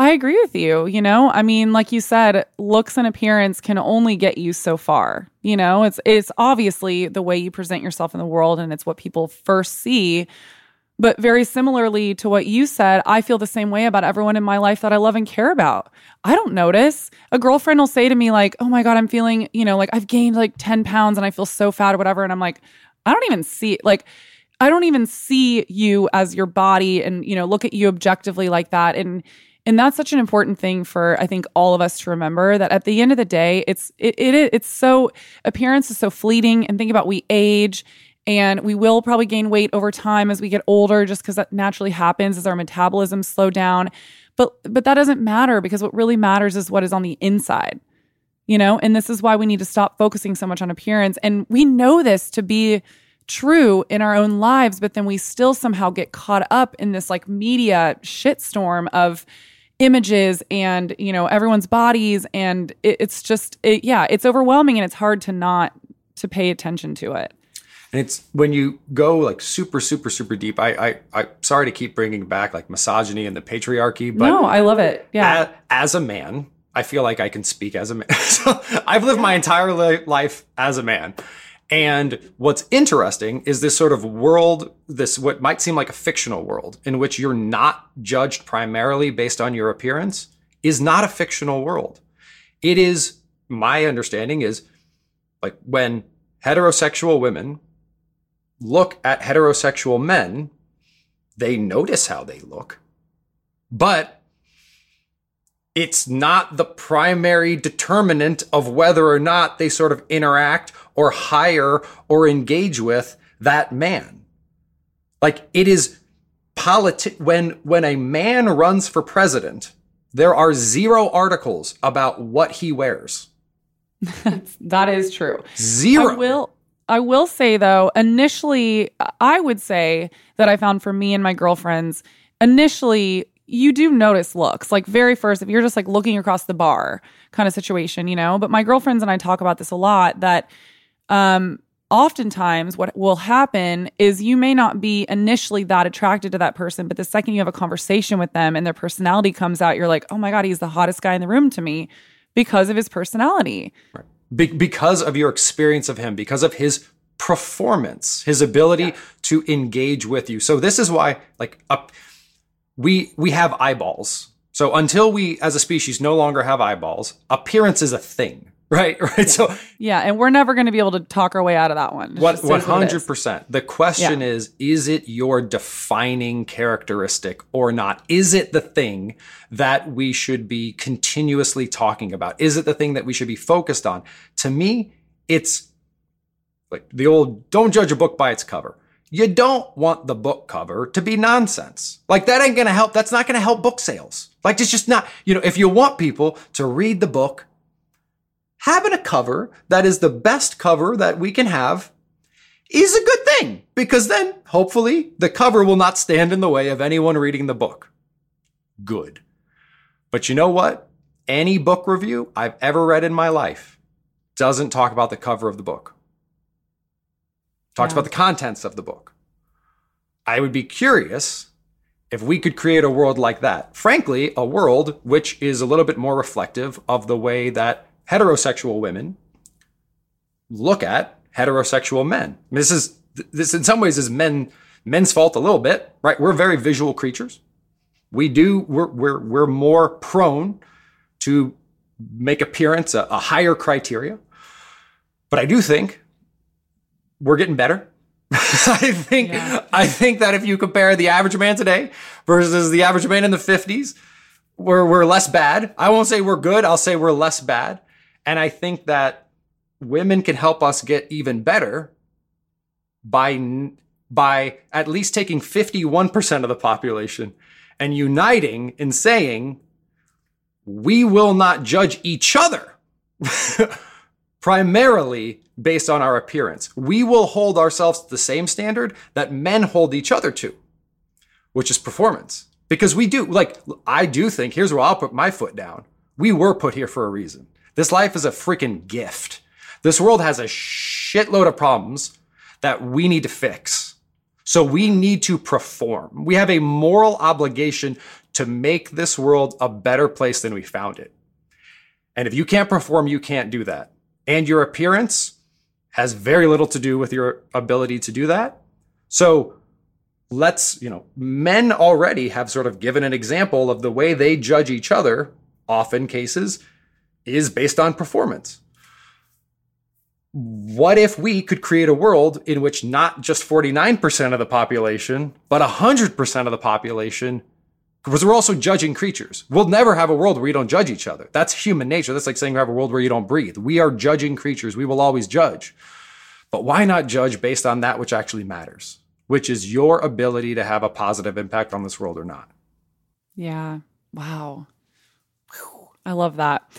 I agree with you. You know, I mean, like you said, looks and appearance can only get you so far. You know, it's, it's obviously the way you present yourself in the world and it's what people first see. But very similarly to what you said, I feel the same way about everyone in my life that I love and care about. I don't notice. A girlfriend will say to me, like, oh my God, I'm feeling, you know, like I've gained like 10 pounds and I feel so fat or whatever. And I'm like, I don't even see it. Like, I don't even see you as your body and, you know, look at you objectively like that. And, and that's such an important thing for I think all of us to remember that at the end of the day, it's it, it it's so appearance is so fleeting. And think about we age and we will probably gain weight over time as we get older just because that naturally happens as our metabolism slow down but but that doesn't matter because what really matters is what is on the inside you know and this is why we need to stop focusing so much on appearance and we know this to be true in our own lives but then we still somehow get caught up in this like media shitstorm of images and you know everyone's bodies and it, it's just it, yeah it's overwhelming and it's hard to not to pay attention to it and it's when you go like super, super, super deep. I, I, I, sorry to keep bringing back like misogyny and the patriarchy, but no, I love it. Yeah. As, as a man, I feel like I can speak as a man. so I've lived my entire li- life as a man. And what's interesting is this sort of world, this what might seem like a fictional world in which you're not judged primarily based on your appearance is not a fictional world. It is, my understanding is like when heterosexual women look at heterosexual men, they notice how they look. But it's not the primary determinant of whether or not they sort of interact or hire or engage with that man. Like it is politi- when when a man runs for president, there are zero articles about what he wears. that is true. Zero. I will I will say though, initially, I would say that I found for me and my girlfriends, initially, you do notice looks like very first, if you're just like looking across the bar kind of situation, you know. But my girlfriends and I talk about this a lot that, um, oftentimes what will happen is you may not be initially that attracted to that person, but the second you have a conversation with them and their personality comes out, you're like, oh my God, he's the hottest guy in the room to me because of his personality. Right. Be- because of your experience of him, because of his performance, his ability yeah. to engage with you. So this is why, like, up, we we have eyeballs. So until we, as a species, no longer have eyeballs, appearance is a thing. Right, right. Yeah. So yeah, and we're never going to be able to talk our way out of that one. what one hundred percent. The question yeah. is: Is it your defining characteristic or not? Is it the thing that we should be continuously talking about? Is it the thing that we should be focused on? To me, it's like the old: "Don't judge a book by its cover." You don't want the book cover to be nonsense. Like that ain't going to help. That's not going to help book sales. Like it's just not. You know, if you want people to read the book having a cover that is the best cover that we can have is a good thing because then hopefully the cover will not stand in the way of anyone reading the book. Good. But you know what? Any book review I've ever read in my life doesn't talk about the cover of the book. Talks yeah. about the contents of the book. I would be curious if we could create a world like that. Frankly, a world which is a little bit more reflective of the way that heterosexual women look at heterosexual men. This is this in some ways is men men's fault a little bit, right? We're very visual creatures. We do we're we're we're more prone to make appearance a, a higher criteria. But I do think we're getting better. I think yeah. I think that if you compare the average man today versus the average man in the 50s, we're we're less bad. I won't say we're good, I'll say we're less bad. And I think that women can help us get even better by by at least taking 51% of the population and uniting in saying we will not judge each other primarily based on our appearance. We will hold ourselves to the same standard that men hold each other to, which is performance. Because we do, like, I do think, here's where I'll put my foot down. We were put here for a reason. This life is a freaking gift. This world has a shitload of problems that we need to fix. So we need to perform. We have a moral obligation to make this world a better place than we found it. And if you can't perform, you can't do that. And your appearance has very little to do with your ability to do that. So let's, you know, men already have sort of given an example of the way they judge each other, often cases, is based on performance. What if we could create a world in which not just 49% of the population, but 100% of the population because we're also judging creatures. We'll never have a world where we don't judge each other. That's human nature. That's like saying we have a world where you don't breathe. We are judging creatures. We will always judge. But why not judge based on that which actually matters, which is your ability to have a positive impact on this world or not? Yeah. Wow. I love that.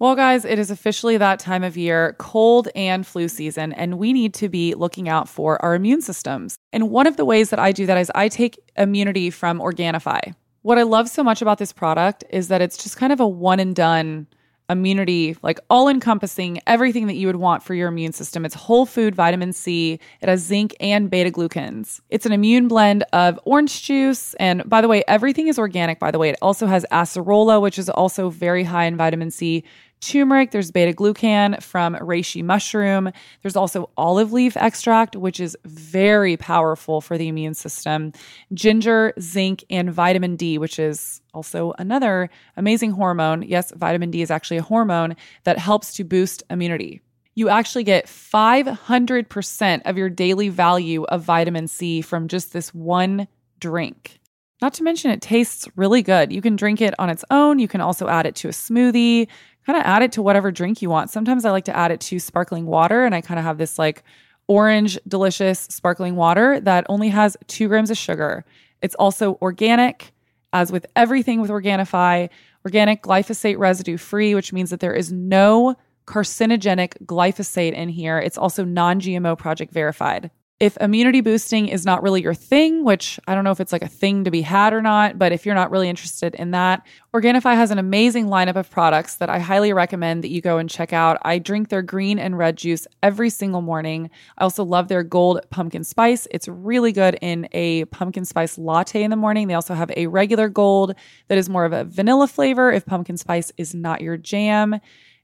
Well, guys, it is officially that time of year, cold and flu season, and we need to be looking out for our immune systems. And one of the ways that I do that is I take immunity from Organifi. What I love so much about this product is that it's just kind of a one and done immunity, like all encompassing everything that you would want for your immune system. It's whole food vitamin C, it has zinc and beta glucans. It's an immune blend of orange juice. And by the way, everything is organic, by the way. It also has acerola, which is also very high in vitamin C, turmeric, there's beta glucan from reishi mushroom. There's also olive leaf extract, which is very powerful for the immune system, ginger, zinc, and vitamin D, which is also another amazing hormone. Yes, vitamin D is actually a hormone that helps to boost immunity. You actually get 500% of your daily value of vitamin C from just this one drink. Not to mention, it tastes really good. You can drink it on its own. You can also add it to a smoothie kind of add it to whatever drink you want. Sometimes I like to add it to sparkling water, and I kind of have this like orange, delicious sparkling water that only has two grams of sugar. It's also organic, as with everything with Organifi, organic glyphosate residue free, which means that there is no carcinogenic glyphosate in here. It's also non GMO project verified if immunity boosting is not really your thing, which I don't know if it's like a thing to be had or not, but if you're not really interested in that, Organifi has an amazing lineup of products that I highly recommend that you go and check out. I drink their green and red juice every single morning. I also love their gold pumpkin spice. It's really good in a pumpkin spice latte in the morning. They also have a regular gold that is more of a vanilla flavor if pumpkin spice is not your jam.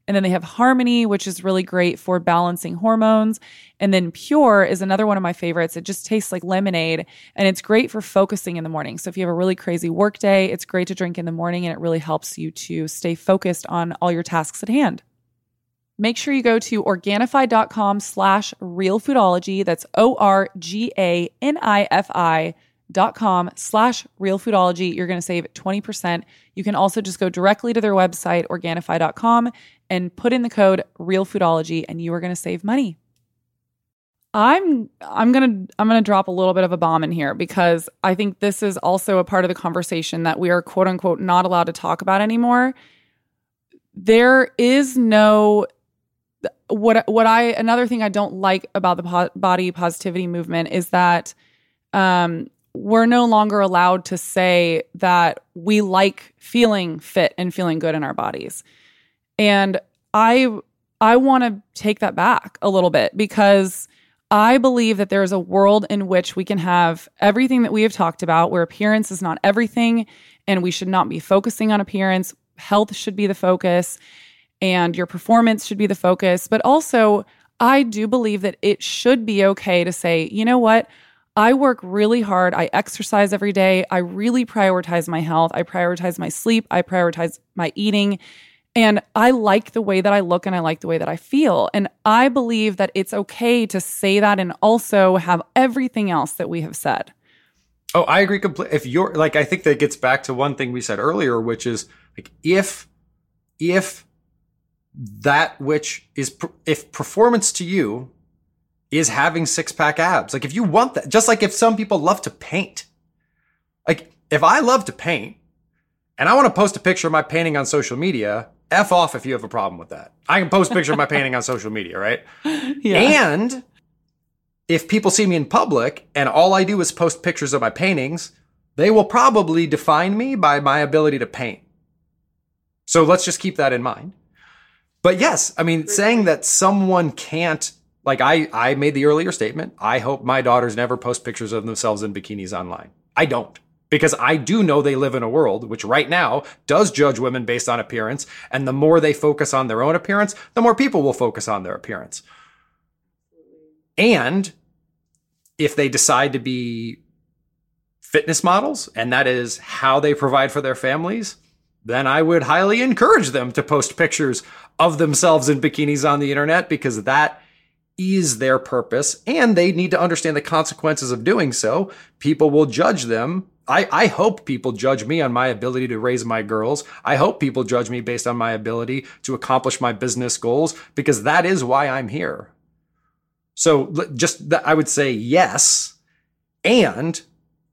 And then they have Harmony, which is really great for balancing hormones. And then Pure is another one of my favorites. It just tastes like lemonade and it's great for focusing in the morning. So if you have a really crazy work day, it's great to drink in the morning and it really helps you to stay focused on all your tasks at hand. Make sure you go to Organifi.com slash realfoodology. That's O-R-G-A-N-I-F-I dot com slash realfoodology. You're going to save 20%. You can also just go directly to their website, Organifi.com, and put in the code realfoodology and you are going to save money. I'm I'm going to I'm going to drop a little bit of a bomb in here because I think this is also a part of the conversation that we are quote unquote not allowed to talk about anymore. There is no what what I another thing I don't like about the po- body positivity movement is that um, we're no longer allowed to say that we like feeling fit and feeling good in our bodies. And I I want to take that back a little bit because I believe that there is a world in which we can have everything that we have talked about where appearance is not everything and we should not be focusing on appearance. Health should be the focus and your performance should be the focus, but also I do believe that it should be okay to say, "You know what? I work really hard. I exercise every day. I really prioritize my health. I prioritize my sleep. I prioritize my eating. And I like the way that I look and I like the way that I feel. And I believe that it's okay to say that and also have everything else that we have said. Oh, I agree completely. If you're like, I think that gets back to one thing we said earlier, which is like, if, if that which is, if performance to you is having six pack abs, like if you want that, just like if some people love to paint, like if I love to paint, and I want to post a picture of my painting on social media, F off if you have a problem with that. I can post a picture of my painting on social media, right? Yeah. And if people see me in public and all I do is post pictures of my paintings, they will probably define me by my ability to paint. So let's just keep that in mind. But yes, I mean, saying that someone can't, like I, I made the earlier statement, I hope my daughters never post pictures of themselves in bikinis online. I don't. Because I do know they live in a world which right now does judge women based on appearance. And the more they focus on their own appearance, the more people will focus on their appearance. And if they decide to be fitness models and that is how they provide for their families, then I would highly encourage them to post pictures of themselves in bikinis on the internet because that is their purpose and they need to understand the consequences of doing so. People will judge them. I, I hope people judge me on my ability to raise my girls. I hope people judge me based on my ability to accomplish my business goals because that is why I'm here. So just I would say yes, and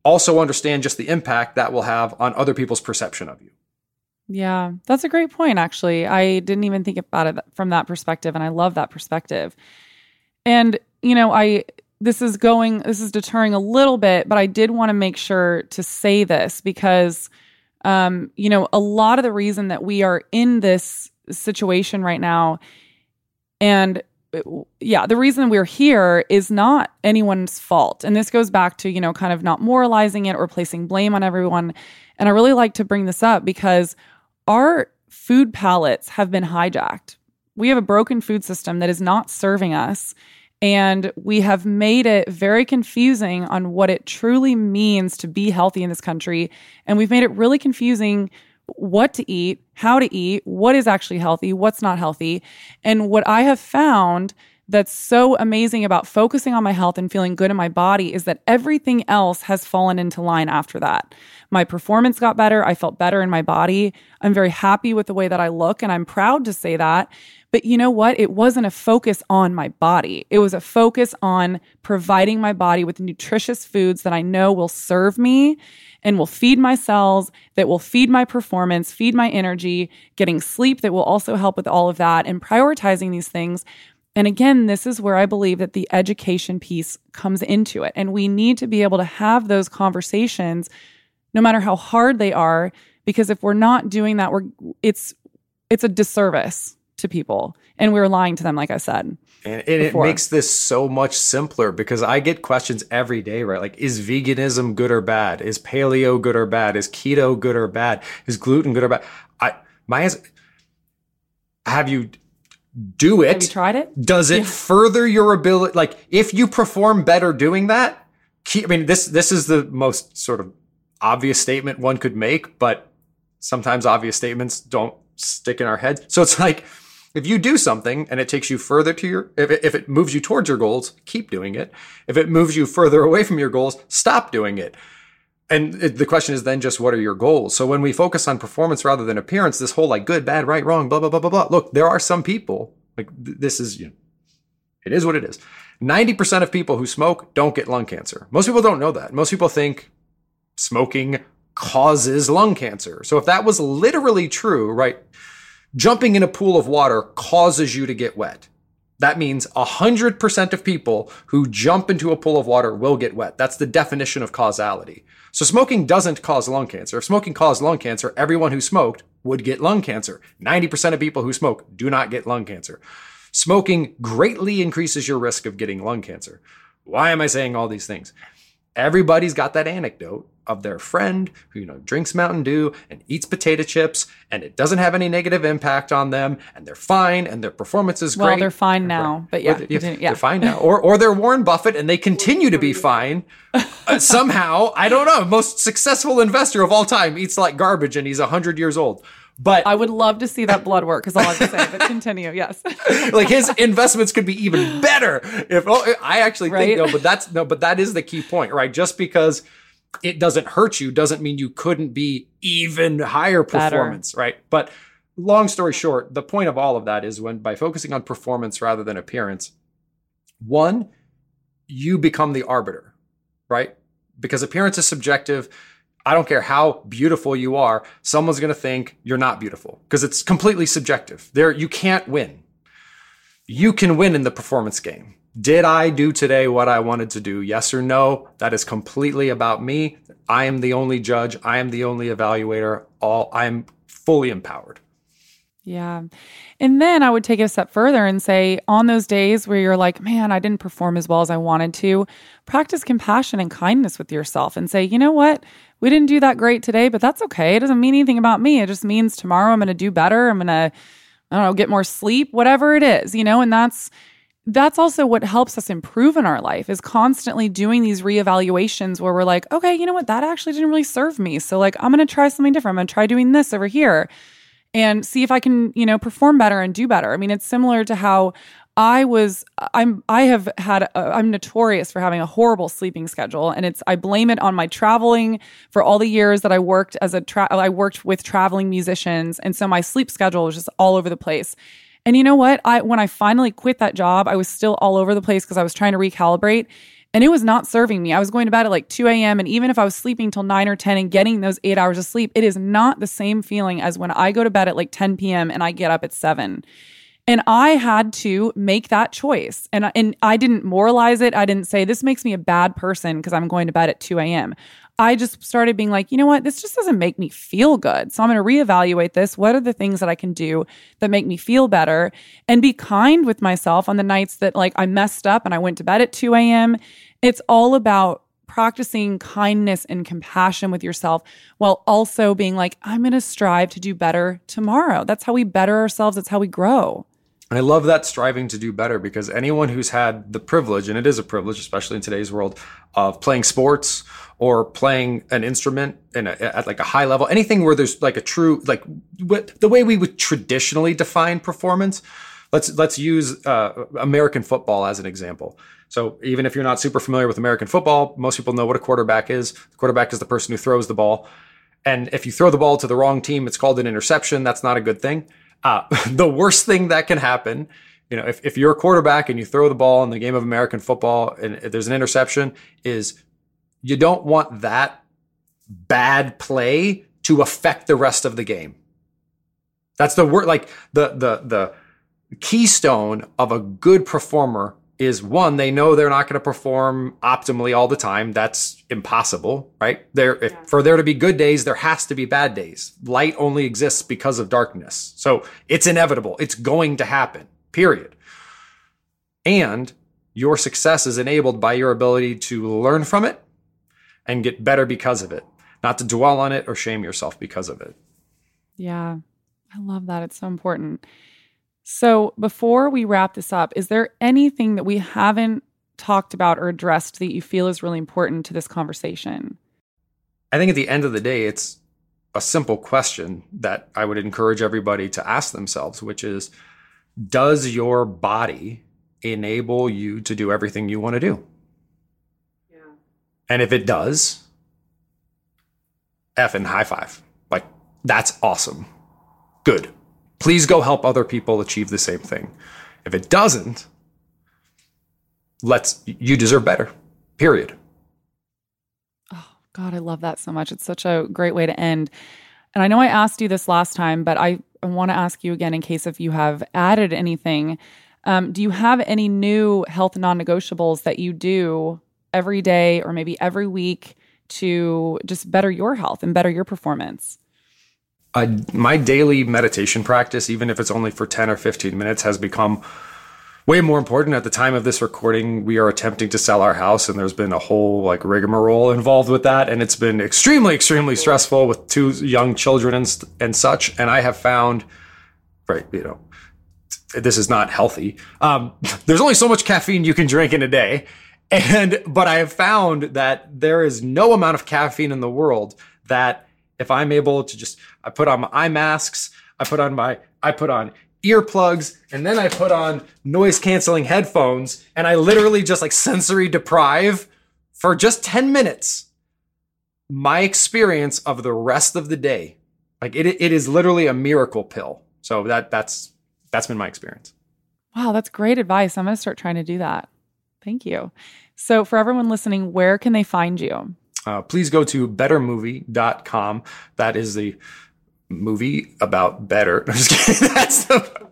also understand just the impact that will have on other people's perception of you. Yeah, that's a great point, actually. I didn't even think about it from that perspective, and I love that perspective. And, you know, I, this is going, this is deterring a little bit, but I did want to make sure to say this because, um, you know, a lot of the reason that we are in this situation right now and yeah, the reason we're here is not anyone's fault. And this goes back to, you know, kind of not moralizing it or placing blame on everyone. And I really like to bring this up because our food palates have been hijacked. We have a broken food system that is not serving us. And we have made it very confusing on what it truly means to be healthy in this country. And we've made it really confusing what to eat, how to eat, what is actually healthy, what's not healthy. And what I have found that's so amazing about focusing on my health and feeling good in my body is that everything else has fallen into line after that. My performance got better. I felt better in my body. I'm very happy with the way that I look, and I'm proud to say that. But you know what? It wasn't a focus on my body. It was a focus on providing my body with nutritious foods that I know will serve me and will feed my cells, that will feed my performance, feed my energy, getting sleep that will also help with all of that, and prioritizing these things and again, this is where I believe that the education piece comes into it. And we need to be able to have those conversations no matter how hard they are because if we're not doing that, we're it's it's a disservice to people and we're lying to them like I said. And, and it makes this so much simpler because I get questions every day, right? Like, is veganism good or bad? Is paleo good or bad? Is keto good or bad? Is gluten good or bad? I my answer have you do it. Have you tried it? Does it yeah. further your ability? Like, if you perform better doing that, keep, I mean, this this is the most sort of obvious statement one could make, but sometimes obvious statements don't stick in our heads. So it's like, if you do something and it takes you further to your, if it, if it moves you towards your goals, keep doing it. If it moves you further away from your goals, stop doing it. And the question is then just what are your goals? So when we focus on performance rather than appearance, this whole like good, bad, right, wrong, blah, blah, blah, blah, blah. Look, there are some people, like th- this is, you know, it is what it is. 90% of people who smoke don't get lung cancer. Most people don't know that. Most people think smoking causes lung cancer. So if that was literally true, right, jumping in a pool of water causes you to get wet. That means 100% of people who jump into a pool of water will get wet. That's the definition of causality. So smoking doesn't cause lung cancer. If smoking caused lung cancer, everyone who smoked would get lung cancer. 90% of people who smoke do not get lung cancer. Smoking greatly increases your risk of getting lung cancer. Why am I saying all these things? Everybody's got that anecdote of their friend who you know drinks Mountain Dew and eats potato chips and it doesn't have any negative impact on them and they're fine and their performance is great. Well, they're fine now, but yeah, yeah, they're fine now. Or or they're Warren Buffett and they continue to be fine uh, somehow. I don't know. Most successful investor of all time eats like garbage and he's hundred years old. But I would love to see that blood work. Is all I have to say. But continue. Yes. like his investments could be even better if oh, I actually right? think no, but that's no, but that is the key point, right? Just because it doesn't hurt you doesn't mean you couldn't be even higher performance, Better. right? But long story short, the point of all of that is when by focusing on performance rather than appearance, one, you become the arbiter, right? Because appearance is subjective. I don't care how beautiful you are, someone's going to think you're not beautiful because it's completely subjective. There you can't win. You can win in the performance game. Did I do today what I wanted to do? Yes or no? That is completely about me. I am the only judge. I am the only evaluator. All I'm fully empowered. Yeah. And then I would take it a step further and say, on those days where you're like, man, I didn't perform as well as I wanted to, practice compassion and kindness with yourself and say, you know what? We didn't do that great today, but that's okay. It doesn't mean anything about me. It just means tomorrow I'm going to do better. I'm going to, I don't know, get more sleep, whatever it is, you know, and that's, that's also what helps us improve in our life is constantly doing these reevaluations where we're like, okay, you know what? That actually didn't really serve me. So like, I'm going to try something different. I'm going to try doing this over here and see if I can, you know, perform better and do better. I mean, it's similar to how I was I'm I have had i am notorious for having a horrible sleeping schedule and it's I blame it on my traveling for all the years that I worked as a tra- I worked with traveling musicians and so my sleep schedule was just all over the place. And you know what? I when I finally quit that job, I was still all over the place because I was trying to recalibrate and it was not serving me. I was going to bed at like 2 a.m. And even if I was sleeping till 9 or 10 and getting those eight hours of sleep, it is not the same feeling as when I go to bed at like 10 p.m. and I get up at 7. And I had to make that choice. And, and I didn't moralize it. I didn't say, this makes me a bad person because I'm going to bed at 2 a.m. I just started being like, you know what? This just doesn't make me feel good. So I'm going to reevaluate this. What are the things that I can do that make me feel better and be kind with myself on the nights that like I messed up and I went to bed at 2 a.m. It's all about practicing kindness and compassion with yourself while also being like, I'm going to strive to do better tomorrow. That's how we better ourselves. That's how we grow. I love that striving to do better because anyone who's had the privilege, and it is a privilege, especially in today's world, of playing sports or playing an instrument in a, at like a high level, anything where there's like a true like what, the way we would traditionally define performance. Let's let's use uh, American football as an example. So even if you're not super familiar with American football, most people know what a quarterback is. The quarterback is the person who throws the ball, and if you throw the ball to the wrong team, it's called an interception. That's not a good thing. Uh, the worst thing that can happen you know, if, if you're a quarterback and you throw the ball in the game of American football and there's an interception, is you don't want that bad play to affect the rest of the game. That's the word like the the the keystone of a good performer is one, they know they're not going to perform optimally all the time. That's impossible, right? There if, for there to be good days, there has to be bad days. Light only exists because of darkness. So it's inevitable. It's going to happen. Period. And your success is enabled by your ability to learn from it and get better because of it, not to dwell on it or shame yourself because of it. Yeah, I love that. It's so important. So, before we wrap this up, is there anything that we haven't talked about or addressed that you feel is really important to this conversation? I think at the end of the day, it's a simple question that I would encourage everybody to ask themselves, which is Does your body enable you to do everything you want to do? Yeah. And if it does, F and high five. Like, that's awesome. Good. Please go help other people achieve the same thing. If it doesn't, let's, you deserve better, period. Oh, God, I love that so much. It's such a great way to end. And I know I asked you this last time, but I, want to ask you again in case if you have added anything. Um, do you have any new health non negotiables that you do every day or maybe every week to just better your health and better your performance? Uh, my daily meditation practice, even if it's only for 10 or 15 minutes, has become way more important. At the time of this recording, we are attempting to sell our house, and there's been a whole like rigmarole involved with that. And it's been extremely, extremely stressful with two young children and, and such. And I have found, right, you know, this is not healthy. Um, there's only so much caffeine you can drink in a day. And but I have found that there is no amount of caffeine in the world that if I'm able to just I put on my eye masks, I put on my I put on earplugs, and then I put on noise canceling headphones, and I literally just like sensory deprive for just 10 minutes my experience of the rest of the day. Like it it is literally a miracle pill. So that that's that's been my experience. Wow, that's great advice. I'm going to start trying to do that. Thank you. So, for everyone listening, where can they find you? Uh, please go to bettermovie.com. That is the movie about better. That's the,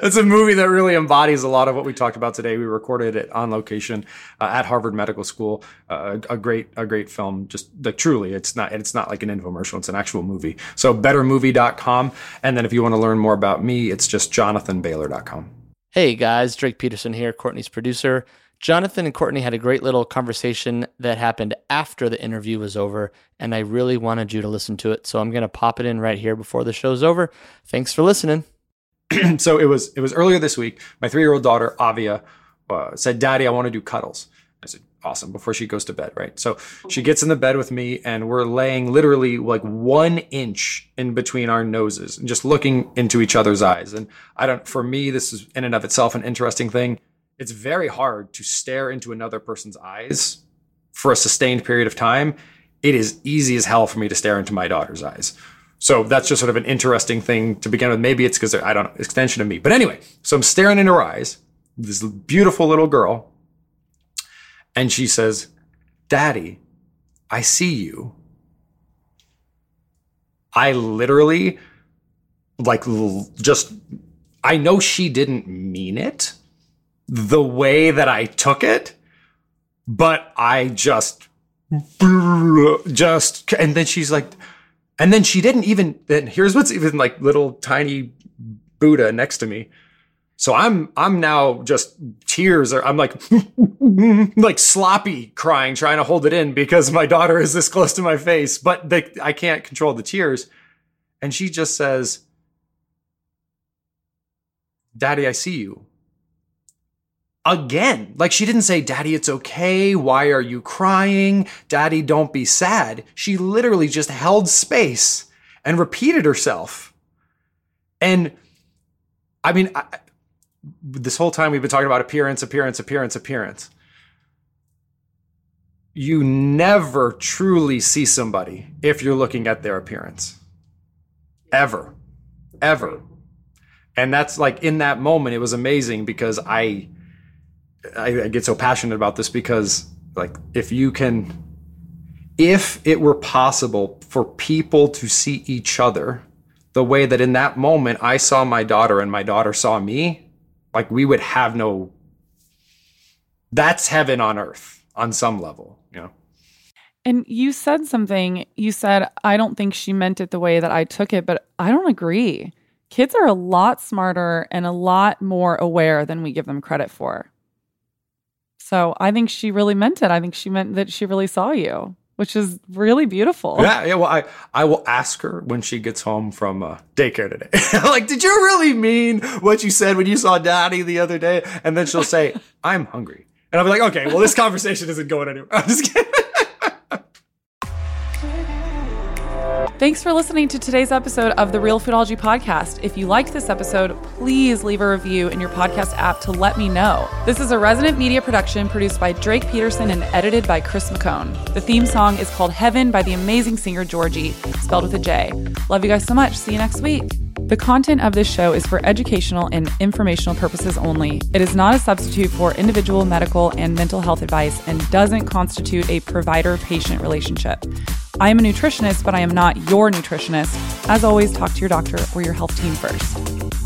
that's a movie that really embodies a lot of what we talked about today. We recorded it on location uh, at Harvard Medical School. Uh, a, a great, a great film. Just like truly, it's not, it's not like an infomercial. It's an actual movie. So bettermovie.com. And then if you want to learn more about me, it's just jonathanbailor.com. Hey guys, Drake Peterson here, Courtney's producer. Jonathan and Courtney had a great little conversation that happened after the interview was over, and I really wanted you to listen to it. So I'm going to pop it in right here before the show's over. Thanks for listening. so it was it was earlier this week. My three year old daughter Avia uh, said, "Daddy, I want to do cuddles." I said, "Awesome!" Before she goes to bed, right? So she gets in the bed with me, and we're laying literally like one inch in between our noses, and just looking into each other's eyes. And I don't. For me, this is in and of itself an interesting thing it's very hard to stare into another person's eyes for a sustained period of time. It is easy as hell for me to stare into my daughter's eyes. So that's just sort of an interesting thing to begin with. Maybe it's because I don't know, extension of me. But anyway, so I'm staring into her eyes, this beautiful little girl, and she says, Daddy, I see you. I literally, like, just, I know she didn't mean it the way that I took it, but I just, just, and then she's like, and then she didn't even, then here's what's even like little tiny Buddha next to me. So I'm, I'm now just tears or I'm like, like sloppy crying, trying to hold it in because my daughter is this close to my face, but they, I can't control the tears. And she just says, Daddy, I see you again. Like she didn't say, Daddy, it's okay. Why are you crying? Daddy, don't be sad. She literally just held space and repeated herself. And I mean, I, this whole time we've been talking about appearance, appearance, appearance, appearance. You never truly see somebody if you're looking at their appearance. Ever. Ever. And that's like in that moment, it was amazing because I I, I get so passionate about this because like if you can if it were possible for people to see each other the way that in that moment I saw my daughter and my daughter saw me, like we would have no that's heaven on earth on some level, you know. And you said something, you said I don't think she meant it the way that I took it, but I don't agree. Kids are a lot smarter and a lot more aware than we give them credit for. So I think she really meant it. I think she meant that she really saw you, which is really beautiful. Yeah, yeah. Well, I I will ask her when she gets home from uh, daycare today. like, did you really mean what you said when you saw Daddy the other day? And then she'll say, "I'm hungry," and I'll be like, "Okay, well, this conversation isn't going anywhere." I'm just kidding. Thanks for listening to today's episode of the Realfoodology Podcast. If you liked this episode, please leave a review in your podcast app to let me know. This is a resident media production produced by Drake Peterson and edited by Chris McCone. The theme song is called Heaven by the amazing singer Georgie, spelled with a J. Love you guys so much. See you next week. The content of this show is for educational and informational purposes only. It is not a substitute for individual medical and mental health advice and doesn't constitute a provider patient relationship. I am a nutritionist, but I am not your nutritionist. As always, talk to your doctor or your health team first.